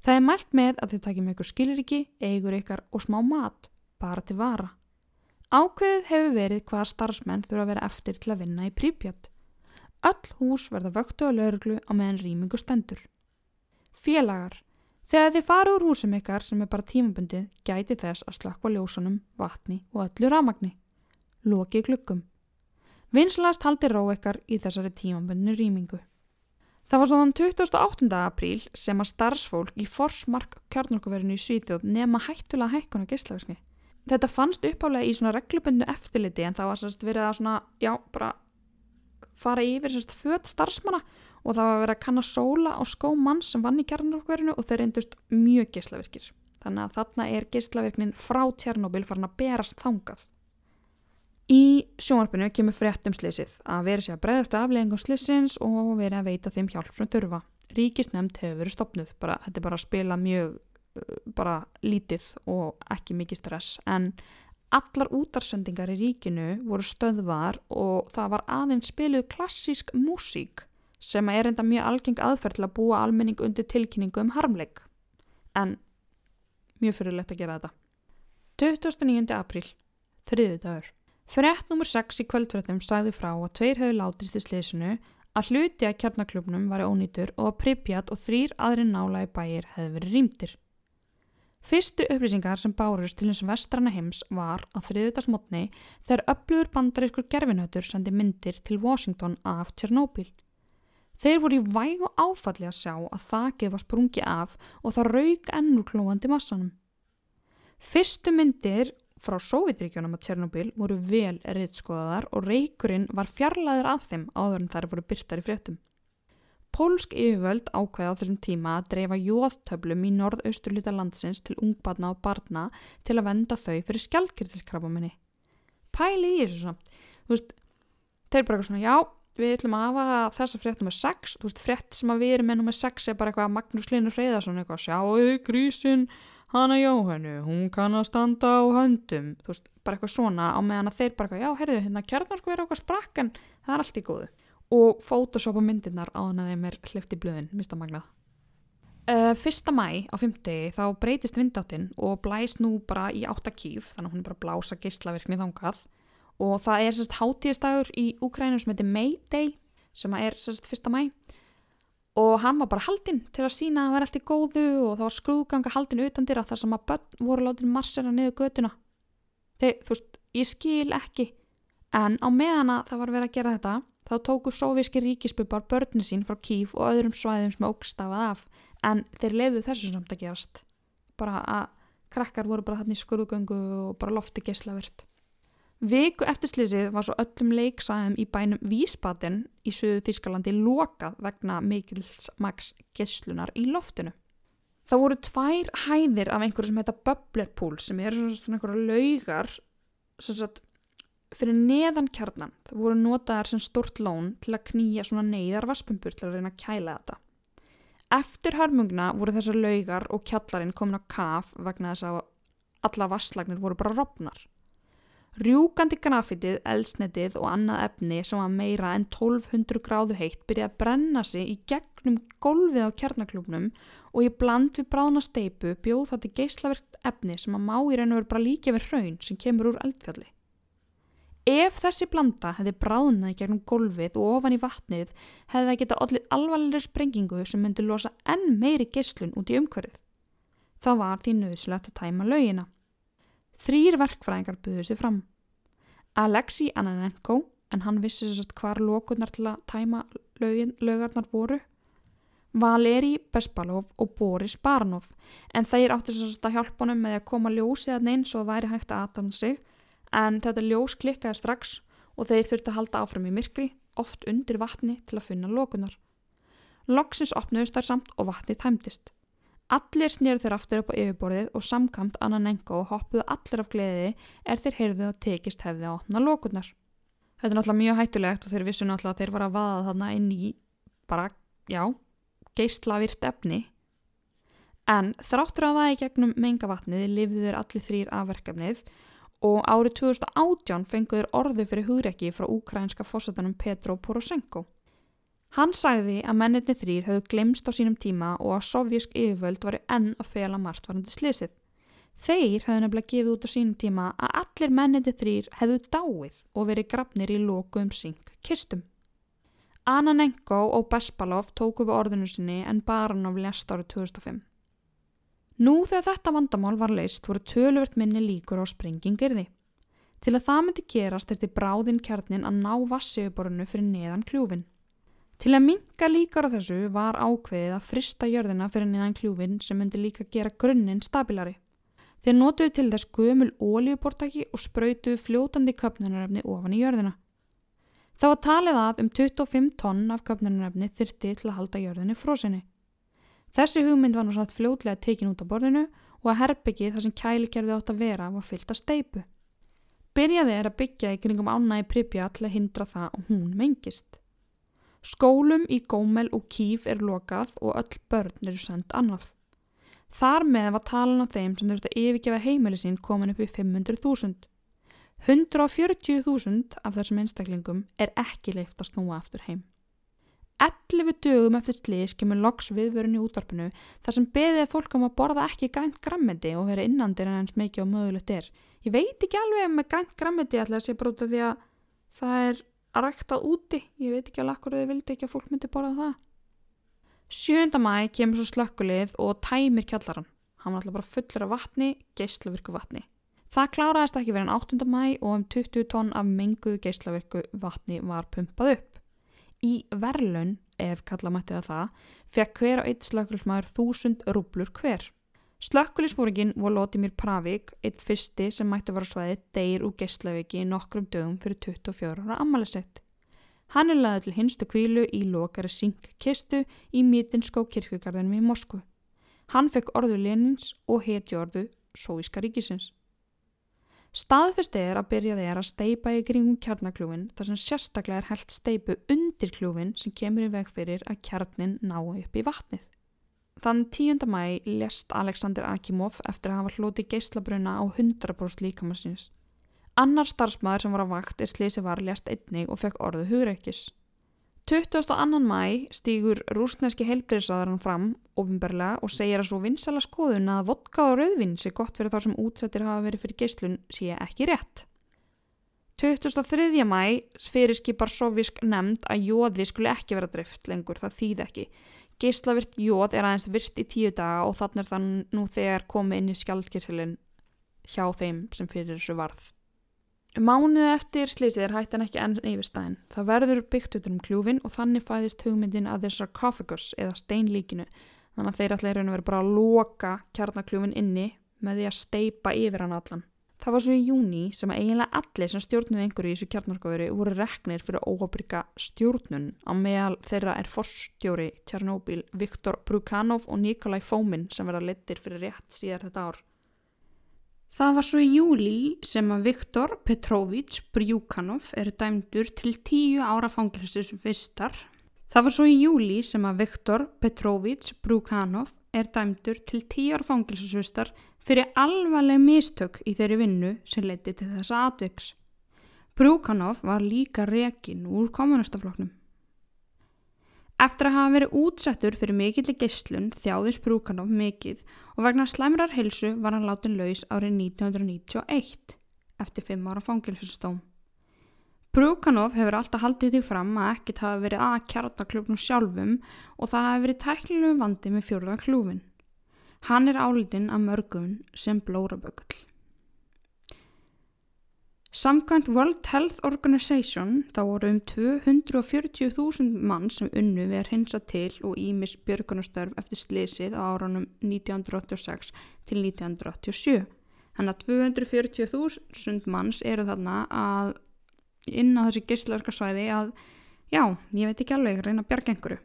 Það er mælt með að þið takjum ykkur skilriki, eigur ykkar og smá mat, bara til vara. Ákveðið hefur verið hvaða starfsmenn þurfa að vera eftir til að vinna í prípjátt. Öll hús verða vöktu á lauruglu á meðan rýmingu stendur. Félagar. Þegar þið fara úr húsum ykkar sem er bara tímabundið gæti þess að slakka ljósunum, vatni og öllu ramagni. Loki glukkum. Vinslast haldi rá ykkar í þessari tímabundinu rýmingu. Það var svona 28. apríl sem að starfsfólk í Forsmark kjarnorkuverinu í Svíþjóð nema hættulega hækkuna geyslaverkni þetta fannst uppálega í svona regluböndu eftirliti en það var sérst verið að svona, já, bara fara yfir sérst född starfsmanna og það var verið að kanna sóla á skó mann sem vann í kjarnarverkverðinu og þeir reyndust mjög geyslaverkir. Þannig að þarna er geyslaverknin frá Tjernobyl farin að berast þangað. Í sjónarpinu kemur frétt um slissið að verið sé að breyðast afleggingum slissins og verið að veita þeim hjálp sem þurfa. Ríkisnefnd hefur verið stopnuð, bara, þetta er bara að spila mjög bara lítið og ekki mikið stress en Allar útarsendingar í ríkinu voru stöðvar og það var aðeins spiluð klassísk músík sem er enda mjög algeng aðferð til að búa almenning undir tilkynningu um harmleik. En mjög fyrirlegt að gera þetta. 29. apríl, þriðu dagur. Frett nr. 6 í kvöldfréttum sagði frá að tveir hefur látist í slísinu að hluti að kjarnaklubnum var ónýtur og að Pripjat og þrýr aðri nála í bæir hefði verið rýmtir. Fyrstu upplýsingar sem bárust til eins vestrana heims var á þriðutarsmotni þegar öflugur bandarískur gerfinhautur sendi myndir til Washington af Tjernóbíl. Þeir voru í væg og áfalli að sjá að þakið var sprungi af og það raug ennur klóandi massanum. Fyrstu myndir frá Sovjetríkjónum á Tjernóbíl voru vel reytskoðaðar og reykurinn var fjarlæður af þeim áður en þær voru byrtar í fréttum. Pólsk yfirvöld ákveða á þessum tíma að dreifa jóðtöflum í norðausturluta landsins til ungbarna og barna til að venda þau fyrir skjaldkirtilskrafaminni. Pælið í þessu samt. Þú veist, þeir bara eitthvað svona, já, við ætlum að hafa þessa frétt nummer 6. Þú veist, frétt sem að við erum með nummer 6 er bara eitthvað Magnús Linur Freyðarsson eitthvað, sjáu grísin, hana Jóhannu, hún kann að standa á höndum. Þú veist, bara eitthvað svona á meðan að þeir bara eitthvað, já, herðu, hérna kjarnarku er okkar sprakk en það er allt í góðu og photoshopa myndirnar á þannig að þeim er hlifti blöðin, mista magnað. Uh, fyrsta mæ á fymtegi þá breytist vindáttinn og blæst nú bara í áttakíf, þannig að hún er bara blása geyslavirkni þangað og það er sérst hátíðistægur í Úkrænum sem heitir May Day sem er sérst fyrsta mæ og hann var bara haldinn til að sína að það var allt í góðu og það var skrúðganga haldinn utandir að þar sem að börn voru látið marsera niður götuna. Þeir, þú veist, ég skil ekki en á meðana það var verið að gera þetta Þá tóku sóvíski ríkisbubbar börni sín frá Kíf og öðrum svæðum sem ógstafað af en þeir lefðu þessu samt að gerast. Bara að krakkar voru bara hann í skurðgöngu og bara lofti geyslavirt. Viku eftir slísið var svo öllum leiksæðum í bænum Vísbaten í söðu Þískalandi lokað vegna mikilsmags geyslunar í loftinu. Það voru tvær hæðir af einhverju sem heita Bubblerpool sem er svona einhverju laugar sagt fyrir neðan kjarnan það voru notaðar sem stort lón til að knýja svona neyðar vaspunpur til að reyna að kæla þetta. Eftir hörmungna voru þessar laugar og kjallarinn komin á kaf vegna þess að alla vasslagnir voru bara rofnar. Rjúkandi grafitið, elsnetið og annað efni sem var meira en 1200 gráðu heitt byrjaði að brenna sig í gegnum golfið á kjarnaklúpnum og í bland við bráðna steipu bjóð þetta geyslaverkt efni sem að má í raun og veru bara líka við hraun sem kemur úr eldfjalli. Ef þessi blanda hefði bráðnað gegnum gólfið og ofan í vatnið hefði það getað allir alvarlega sprengingu sem myndi losa enn meiri geyslun út í umhverfið. Það var því nöðslegt að tæma laugina. Þrýr verkfræðingar buðið sér fram. Alexi Ananenko, en hann vissi sérst hvar lokurnar til að tæma laugin, laugarnar voru. Valeri Bespalov og Boris Baranov, en þeir áttu sérst að hjálpa honum með að koma ljósið að neins og væri hægt að aðtæmna sig en þetta ljós klikkaði strax og þeir þurfti að halda áfram í myrkri, oft undir vatni til að finna lókunar. Loksins opnuðist þær samt og vatni tæmtist. Allir snýrðu þeir aftur upp á yfirborðið og samkamt og hoppuðu allir af gleði er þeir heyrðu og tekist hefði að opna lókunar. Þetta er náttúrulega mjög hættulegt og þeir vissu náttúrulega að þeir var að vaða þarna inn í bara, já, geistlavirt efni. En þráttur að vaða í gegnum mengavatnið lifðu þeir allir þrýr af verkefnið og árið 2018 fenguður orði fyrir hugrekki frá úkrænska fósatunum Petro Poroshenko. Hann sagði að menninni þrýr hefðu glemst á sínum tíma og að sovjísk yfirvöld var enn að fela margt varandi slísið. Þeir hefðu nefnilega gefið út á sínum tíma að allir menninni þrýr hefðu dáið og verið grafnir í loku um syng kistum. Ananenko og Bespalov tóku við orðinu sinni en Baranov lest árið 2005. Nú þegar þetta vandamál var leist voru töluvert minni líkur á springingirði. Til að það myndi gerast er til bráðinn kjarnin að ná vassiðuborinu fyrir neðan kljúfin. Til að minga líkar á þessu var ákveðið að frista jörðina fyrir neðan kljúfin sem myndi líka gera grunninn stabilari. Þeir notuðu til þess gömul ólíubortaki og spröytuðu fljótandi köpnunarefni ofan í jörðina. Það var talið að um 25 tonn af köpnunarefni þyrti til að halda jörðinu frósinni. Þessi hugmynd var nú satt fljótlega tekin út á borðinu og að herbyggið þar sem kælikerfið átt að vera var fyllt að steipu. Byrjaði er að byggja í kringum ána í Pripja til að hindra það og hún mengist. Skólum í Gómel og Kíf er lokað og öll börn eru sendt annað. Þar með var talan á þeim sem þurfti að yfirgefa heimili sín komin upp í 500.000. 140.000 af þessum einstaklingum er ekki leift að snúa aftur heim. 11 dögum eftir slís kemur loks viðvörun í útvarpinu þar sem beðið fólk um að borða ekki grænt grammeti og vera innandir en eins mikið og mögulegt er. Ég veit ekki alveg með grænt grammeti alltaf sé af því að það er að ræktað úti. Ég veit ekki alveg akkur þau vildi ekki að fólk myndi borða það. 7. mæ kemur svo slökkulið og tæmir kjallaran. Hann var alltaf bara fullur af vatni, geyslavirku vatni. Það kláraðist ekki verið en 8. mæ og um 20 tonn af menguðu geyslavirku vatni var pumpað upp. Í verlun, ef kalla mætti það það, fekk hver á eitt slökkulismæður 1000 rúblur hver. Slökkulisfóringin voru Lótimir Pravík, eitt fyrsti sem mætti vara svæði deyr úr geyslavirki nokkrum dögum fyrir 24 ára ammælisett. Hann er laðið til hinstu kvílu í lokari syngkistu í Mítinskó kirkugarðinum í Moskvu. Hann fekk orðu Lenins og heti orðu Sóíska ríkisins. Staðfyrst er að byrjaði er að steipa í kringum kjarnakljúfin þar sem sérstaklega er held steipu undir kljúfin sem kemur í veg fyrir að kjarnin ná upp í vatnið. Þann 10. mæ lest Alexander Akimov eftir að hafa hloti geyslabruna á 100% líkamarsins. Annar starfsmæður sem var á vakt er slísi var lest einnig og fekk orðu hugreikis. 22. mæ stýgur rúsneski heilbreyðsaðarann fram ofinbarlega og segir að svo vinsala skoðun að vodka og rauðvinn sé gott fyrir þar sem útsettir hafa verið fyrir geyslun sé ekki rétt. 23. mæ fyrirskipar sovisk nefnd að jóði skuli ekki vera drift lengur, það þýð ekki. Geyslavirt jóð er aðeins virt í tíu daga og þannig er það nú þegar komið inn í skjaldkirtilin hjá þeim sem fyrir þessu varð. Mánuðu eftir slísið er hættan ekki enn yfirstæðin. Það verður byggt út um kljúfin og þannig fæðist hugmyndin að þessar sarcophagus eða steinlíkinu. Þannig að þeir allir verður bara að loka kjarnakljúfin inni með því að steipa yfir hann allan. Það var svo í júni sem að eiginlega allir sem stjórnuði einhverju í þessu kjarnarkofuri voru reknir fyrir óhabrika stjórnun. Á meðal þeirra er forstjóri Tjarnóbíl Viktor Brukanov og Nikolai Fomin sem verða littir fyrir rétt síðar þetta ár. Það var svo í júli sem að Viktor Petrovich Brjúkanov er dæmdur til tíu ára fangilsins fyrstar. Það var svo í júli sem að Viktor Petrovich Brjúkanov er dæmdur til tíu ára fangilsins fyrstar fyrir alvarleg mistök í þeirri vinnu sem leiti til þessa atviks. Brjúkanov var líka rekin úr kommunistafloknum. Eftir að hafa verið útsettur fyrir mikillir geyslun þjáðis Brúkanov mikið og vegna slæmrar hilsu var hann látin laus árið 1991 eftir fimm ára fangilsustóm. Brúkanov hefur alltaf haldið því fram að ekkert hafa verið að kjarta klubnum sjálfum og það hafi verið tæknilegum vandi með fjórða klúfin. Hann er álitinn af mörgum sem blóraböggull. Samkvæmt World Health Organization þá voru um 240.000 mann sem unnu við að hinsa til og ímis björgunastörf eftir slísið á árunum 1986 til 1987. Þannig að 240.000 manns eru þarna að inn á þessi geyslaverkarsvæði að já, ég veit ekki alveg, reyna að bjarga einhverju.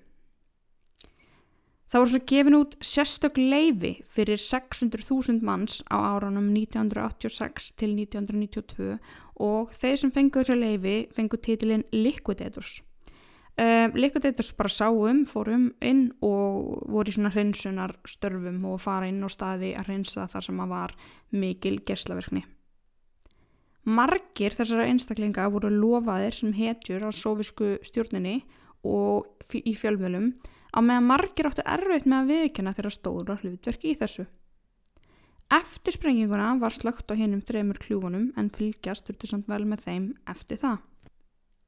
Það voru svo gefin út sérstök leifi fyrir 600.000 manns á árunum 1986 til 1992 og þeir sem fengu þessu leifi fengu títilinn Liquidators. Uh, Liquidators bara sáum, fórum inn og voru í svona hreinsunar störfum og fara inn á staði að hreinsa þar sem að var mikil gerslaverkni. Margir þessara einstaklinga voru lofaðir sem hetjur á sovisku stjórninni og í fjölmjölum á meðan margir áttu erfitt með að viðkjöna þeirra stóra hlutverki í þessu. Eftir sprenginguna var slögt á hinnum þremur kljúfunum en fylgjast þurfti samt vel með þeim eftir það.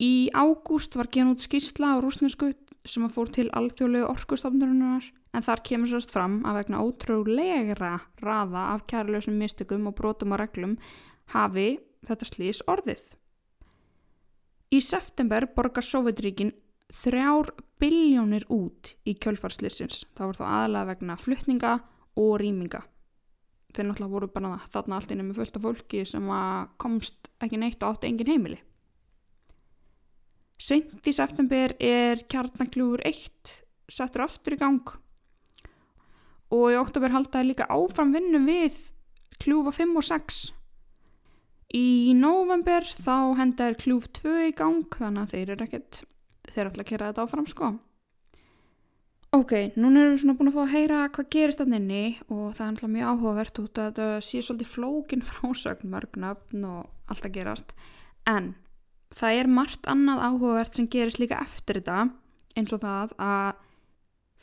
Í ágúst var gen út skísla á rúsnesku sem að fór til alþjóðlegu orkustofnurinnar en þar kemur sérst fram að vegna ótrúlegra raða af kærleusum mistökum og brotum á reglum hafi þetta slís orðið. Í september borgar Sovjetríkin þrjár biljónir út í kjölfarslýsins. Það voru þá aðalega vegna fluttninga og rýminga. Þeir náttúrulega voru bara þarna allt innum með fullta fólki sem komst ekki neitt og átti engin heimili. Seint í september er kjarnakljúfur 1 settur aftur í gang og í oktober haldaði líka áfram vinnum við kljúfa 5 og 6. Í november þá hendaði kljúf 2 í gang þannig að þeir eru ekkert þeir ætla að kera þetta áfram sko. Ok, núna erum við svona búin að fá að heyra hvað gerist þannig inni og það er alltaf mjög áhugavert út að þetta sé svolítið flókin frásögn, mörgnöfn og allt að gerast. En það er margt annað áhugavert sem gerist líka eftir þetta eins og það að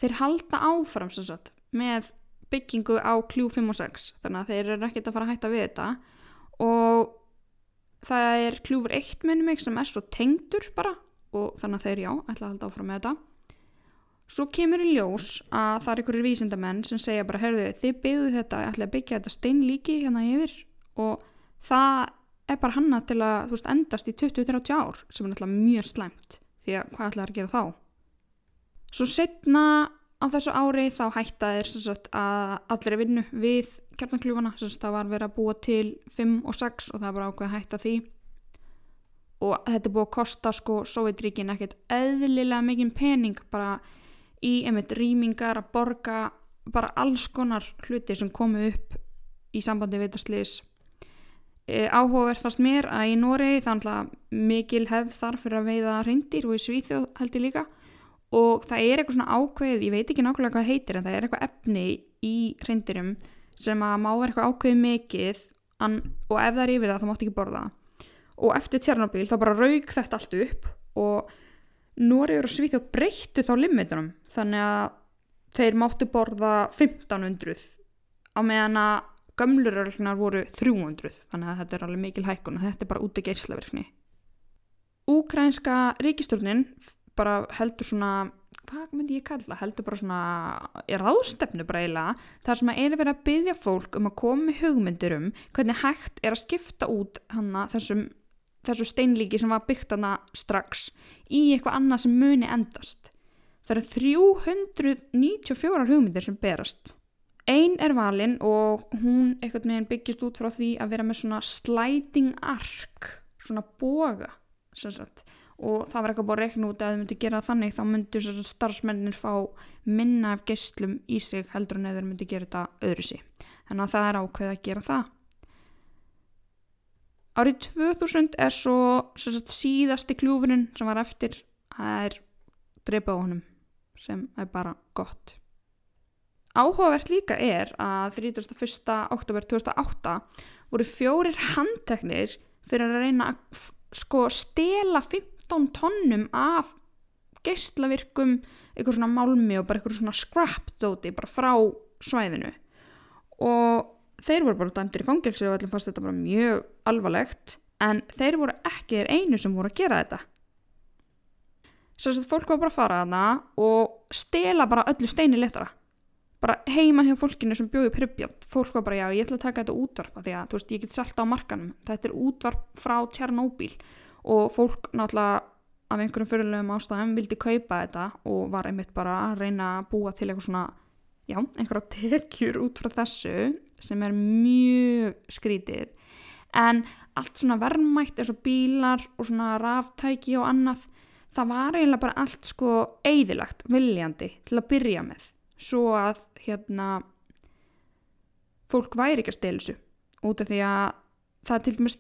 þeir halda áfram sem sagt með byggingu á kljú 5 og 6 þannig að þeir eru ekkert að fara að hætta við þetta og það er kljúfur 1 minnum mig sem er svo tengdur bara og þannig að þeir já, ætla að halda áfram með þetta Svo kemur í ljós að það er einhverjir vísindamenn sem segja bara, herðu, þið byggðu þetta, ég ætla að byggja þetta steinlíki hérna yfir og það er bara hanna til að, þú veist, endast í 20-30 ár sem er náttúrulega mjög slæmt því að hvað ætla að gera þá? Svo setna á þessu ári þá hætta þeir sagt, að allir er vinnu við kjarnakljúfana, það var verið að búa til 5 og 6 og það var ákveð að hætta því og þetta búið að kosta sko Sovjetríkin ekkert eðlilega mikinn pening bara í einmitt rýmingar að borga bara alls konar hluti sem komu upp í sambandi slis e, áhugaverðast mér að í Nóri þannig að mikil hefð þar fyrir að veiða reyndir og í Svíþjóð held ég líka. Og það er eitthvað svona ákveð ég veit ekki nákvæmlega hvað heitir en það er eitthvað efni í reyndirum sem að má vera eitthvað ákveð mikið og ef það er yfir það þá mátt ekki borða og eftir Tjernobyl þá bara raug þetta allt upp og Nóriður og Svíþjóð breyttu þá limitunum þannig að þeir máttu borða 1500 á meðan að gömlurörlunar voru 300 þannig að þetta er alveg mikil hækkun og þetta er bara út í geyslaverkni. Úkrænska ríkistjórnin bara heldur svona, hvað myndi ég kalla, heldur bara svona, er ráðstefnu bara eiginlega, þar sem að er verið að byggja fólk um að koma með hugmyndir um hvernig hægt er að skipta út hana þessum þessu steinlíki sem var byggt hana strax í eitthvað annað sem muni endast. Það eru 394 hugmyndir sem berast. Einn er valinn og hún eitthvað með henn byggjast út frá því að vera með svona sliding arc, svona boga og það var eitthvað búið að rekna út að þau myndi gera þannig þá myndi starfsmennir fá minna af gestlum í sig heldur en þau myndi gera þetta öðru sí. Þannig að það er ákveð að gera það. Árið 2000 er svo sagt, síðasti kljúfurinn sem var eftir það er dreipa á honum sem er bara gott. Áhugavert líka er að 31. oktober 2008 voru fjórir handteknir fyrir að reyna að sko stela 15 tonnum af geistlavirkum eitthvað svona málmi og bara eitthvað svona scrap dóti bara frá svæðinu og þeir voru bara dæmtir í fangelsi og allir fannst þetta bara mjög alvarlegt en þeir voru ekki þeir einu sem voru að gera þetta. Að fólk var bara að fara að það og stela bara öllu steini letara bara heima hjá fólkinu sem bjóði pribjátt fólk var bara já ég ætla að taka þetta útvarp því að þú veist ég get selta á markanum. Þetta er útvarp frá Tjernóbíl og fólk náttúrulega af einhverjum fyrirlegum ástæðum vildi kaupa þetta og var einmitt bara að reyna að búa til eitthvað svona já, einhverja tekjur út frá þessu sem er mjög skrítið. En allt svona verðmætt eins og bílar og svona ráftæki og annað það var eiginlega bara allt sko eigðilagt, viljandi til að byrja með svo að hérna fólk væri ekki að stelsu út af því að það er til dæmis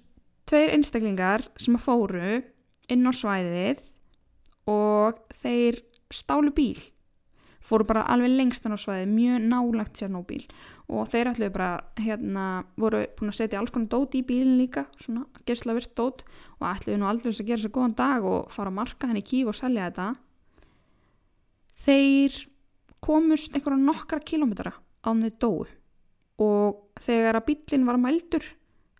tveir einstaklingar sem að fóru inn á svæðið og þeir stálu bíl fóru bara alveg lengstan á svæði, mjög nálagt Tjernóbíl og þeir ætluðu bara, hérna, voru búin að setja alls konar dót í bílinn líka, svona gerðslavirt dót og ætluðu nú aldrei að gera sér góðan dag og fara að marka henni kíf og selja þetta. Þeir komust einhverja nokkra kilómetra án þeir dói og þegar að bílinn var mældur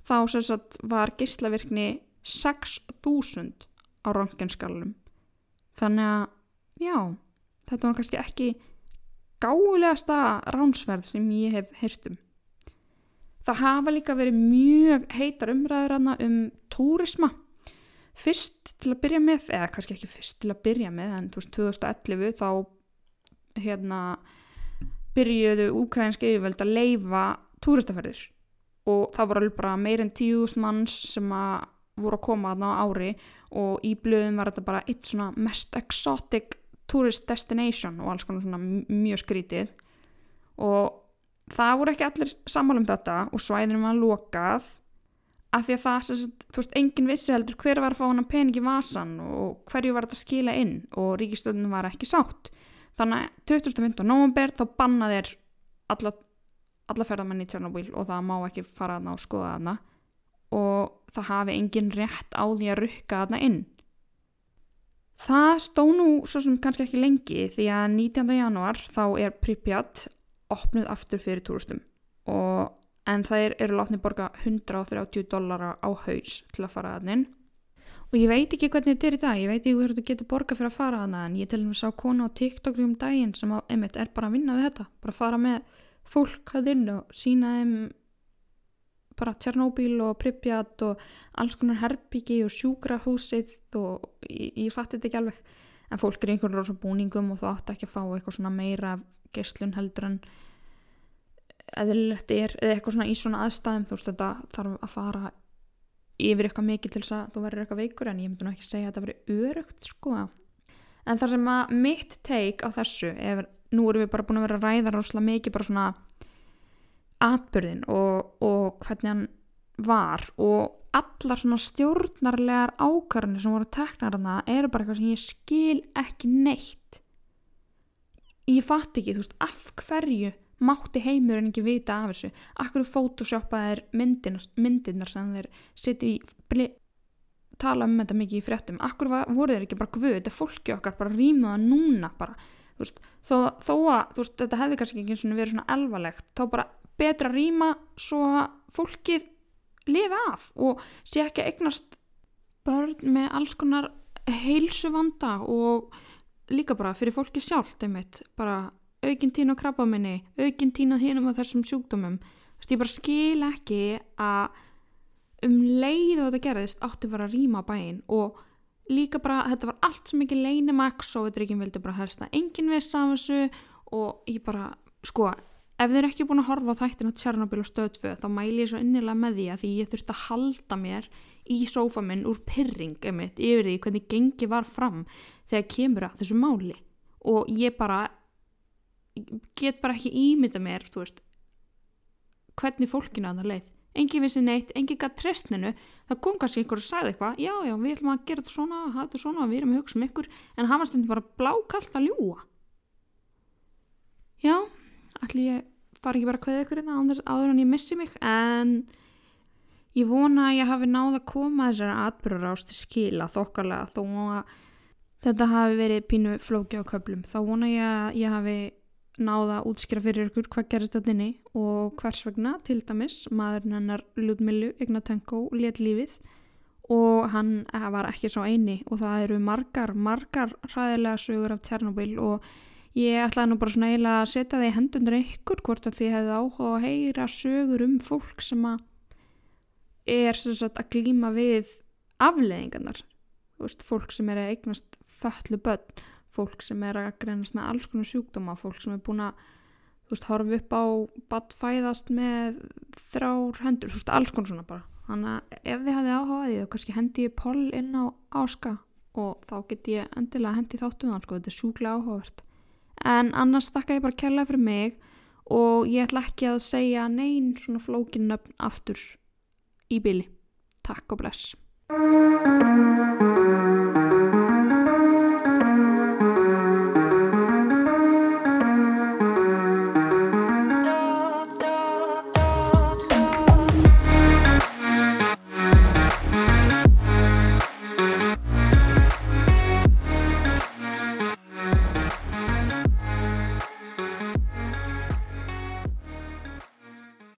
þá sagt, var gerðslavirkni 6.000 á röntgenskalunum. Þannig að, já þetta var kannski ekki gálegasta ránsverð sem ég hef heyrtum. Það hafa líka verið mjög heitar umræður um túrisma. Fyrst til að byrja með, eða kannski ekki fyrst til að byrja með, en 2011 þá hérna, byrjuðu úkrænski yfirvöld að leifa túristaferðir og það voru alveg bara meirinn tíus manns sem voru að koma aðna á ári og í blöðum var þetta bara eitt svona mest exotic tourist destination og alls konar svona mjög skrítið. Og það voru ekki allir sammála um þetta og svæðinum var lokað af því að það, þú veist, engin vissi heldur hver var að fá hann pening í vasan og hverju var þetta að skila inn og ríkistöndunum var ekki sátt. Þannig að 2015. november þá banna þeir alla, alla ferðamenn í Tjernobyl og það má ekki fara þarna og skoða þarna. Og það hafi engin rétt á því að rukka þarna inn það stó nú svo sem kannski ekki lengi því að 19. januar þá er Pripyat opnuð aftur fyrir túrustum og en það eru látni borga 130 dollara á haus til að fara þarna inn og ég veit ekki hvernig þetta er í dag ég veit ekki hvernig þú getur borga fyrir að fara þarna en ég til og með sá konu á TikTok um daginn sem á, einmitt er bara að vinna við þetta bara að fara með fólk að inn og sína þeim bara Tjernóbíl og Pripjat og alls konar herbyggi og sjúkrahúsið og ég, ég fatti þetta ekki alveg. En fólk er einhvern rosa búningum og þú átt ekki að fá eitthvað svona meira geyslun heldur en eðlilegt er eða eitthvað svona í svona aðstæðum. Þú veist þetta þarf að fara yfir eitthvað mikið til þess að þú verður eitthvað veikur en ég myndi nú ekki segja að þetta verður örugt sko. En þar sem að mitt teik á þessu ef nú erum við bara búin að vera að ræða rosalega mikið bara svona atbyrðin og, og hvernig hann var og allar svona stjórnarlegar ákvarðanir sem voru teknar hana eru bara eitthvað sem ég skil ekki neitt. Ég fatt ekki, þú veist, af hverju mátti heimur en ekki vita af þessu? Akkur fótoshoppaðir myndirnar sem þeir setja í tala um þetta mikið í fréttum? Akkur voru þeir ekki bara guð þetta er fólki okkar bara rýmuða núna bara veist, þó, þó að veist, þetta hefði kannski ekki verið svona elvalegt þá bara betra rýma svo að fólkið lifi af og sé ekki að eignast börn með alls konar heilsu vanda og líka bara fyrir fólki sjálf einmitt, bara aukinn tín á krabbaminni, aukinn tín á hinum og þessum sjúkdómum. Þú veist ég bara skil ekki að um leið og þetta gerðist átti bara að rýma bæinn og líka bara þetta var allt svo mikið leinimaks og þetta er ekki vildi bara helst að enginn viss af þessu og ég bara sko ef þið er ekki búin að horfa á þættin að Tjernobyl og stöðföð þá mæli ég svo innilega með því að því ég þurfti að halda mér í sófa minn úr pyrring emitt yfir því hvernig gengi var fram þegar kemur að þessu máli. Og ég bara get bara ekki ímynda mér veist, hvernig fólkinu að það leið. Engin vissi neitt, engin gætt trestninu það kom kannski einhver og sagði eitthvað já já við ætlum að gera þetta svona, þetta svona við erum að hugsa um ykkur. En hafa stundin bara blákallt að ljúa já ætli ég fari ekki bara að kveða ykkur hérna áður en ég missi mig en ég vona að ég hafi náða að koma þessari atbyrgur ást til skila þokkarlega þó að þetta hafi verið pínu flóki á köplum þá vona ég að ég hafi náða að útskjara fyrir ykkur hvað gerist þetta inni og hvers vegna til dæmis maðurinn hennar Ljúdmilju Ignatenko let lífið og hann var ekki svo eini og það eru margar, margar ræðilega sögur af Tjernobyl og ég ætlaði nú bara svona eiginlega að setja það í hendundur ykkur hvort að því hefði áhuga að heyra sögur um fólk sem að er sem sagt að glíma við afleðingarnar fólk sem er að eignast föllu börn fólk sem er að greinast með alls konar sjúkdóma, fólk sem er búin að þú veist, horfa upp á badfæðast með þrár hendur, þú veist, alls konar svona bara. Þannig að ef þið hafið áhugaði þá kannski hendi ég poll inn á áska og þá get ég endilega hendi þáttuðan sko, þetta er sjúklega áhugavert en annars þakka ég bara kærlega fyrir mig og ég ætla ekki að segja neyn svona flókinnöfn aftur í byli. Takk og bless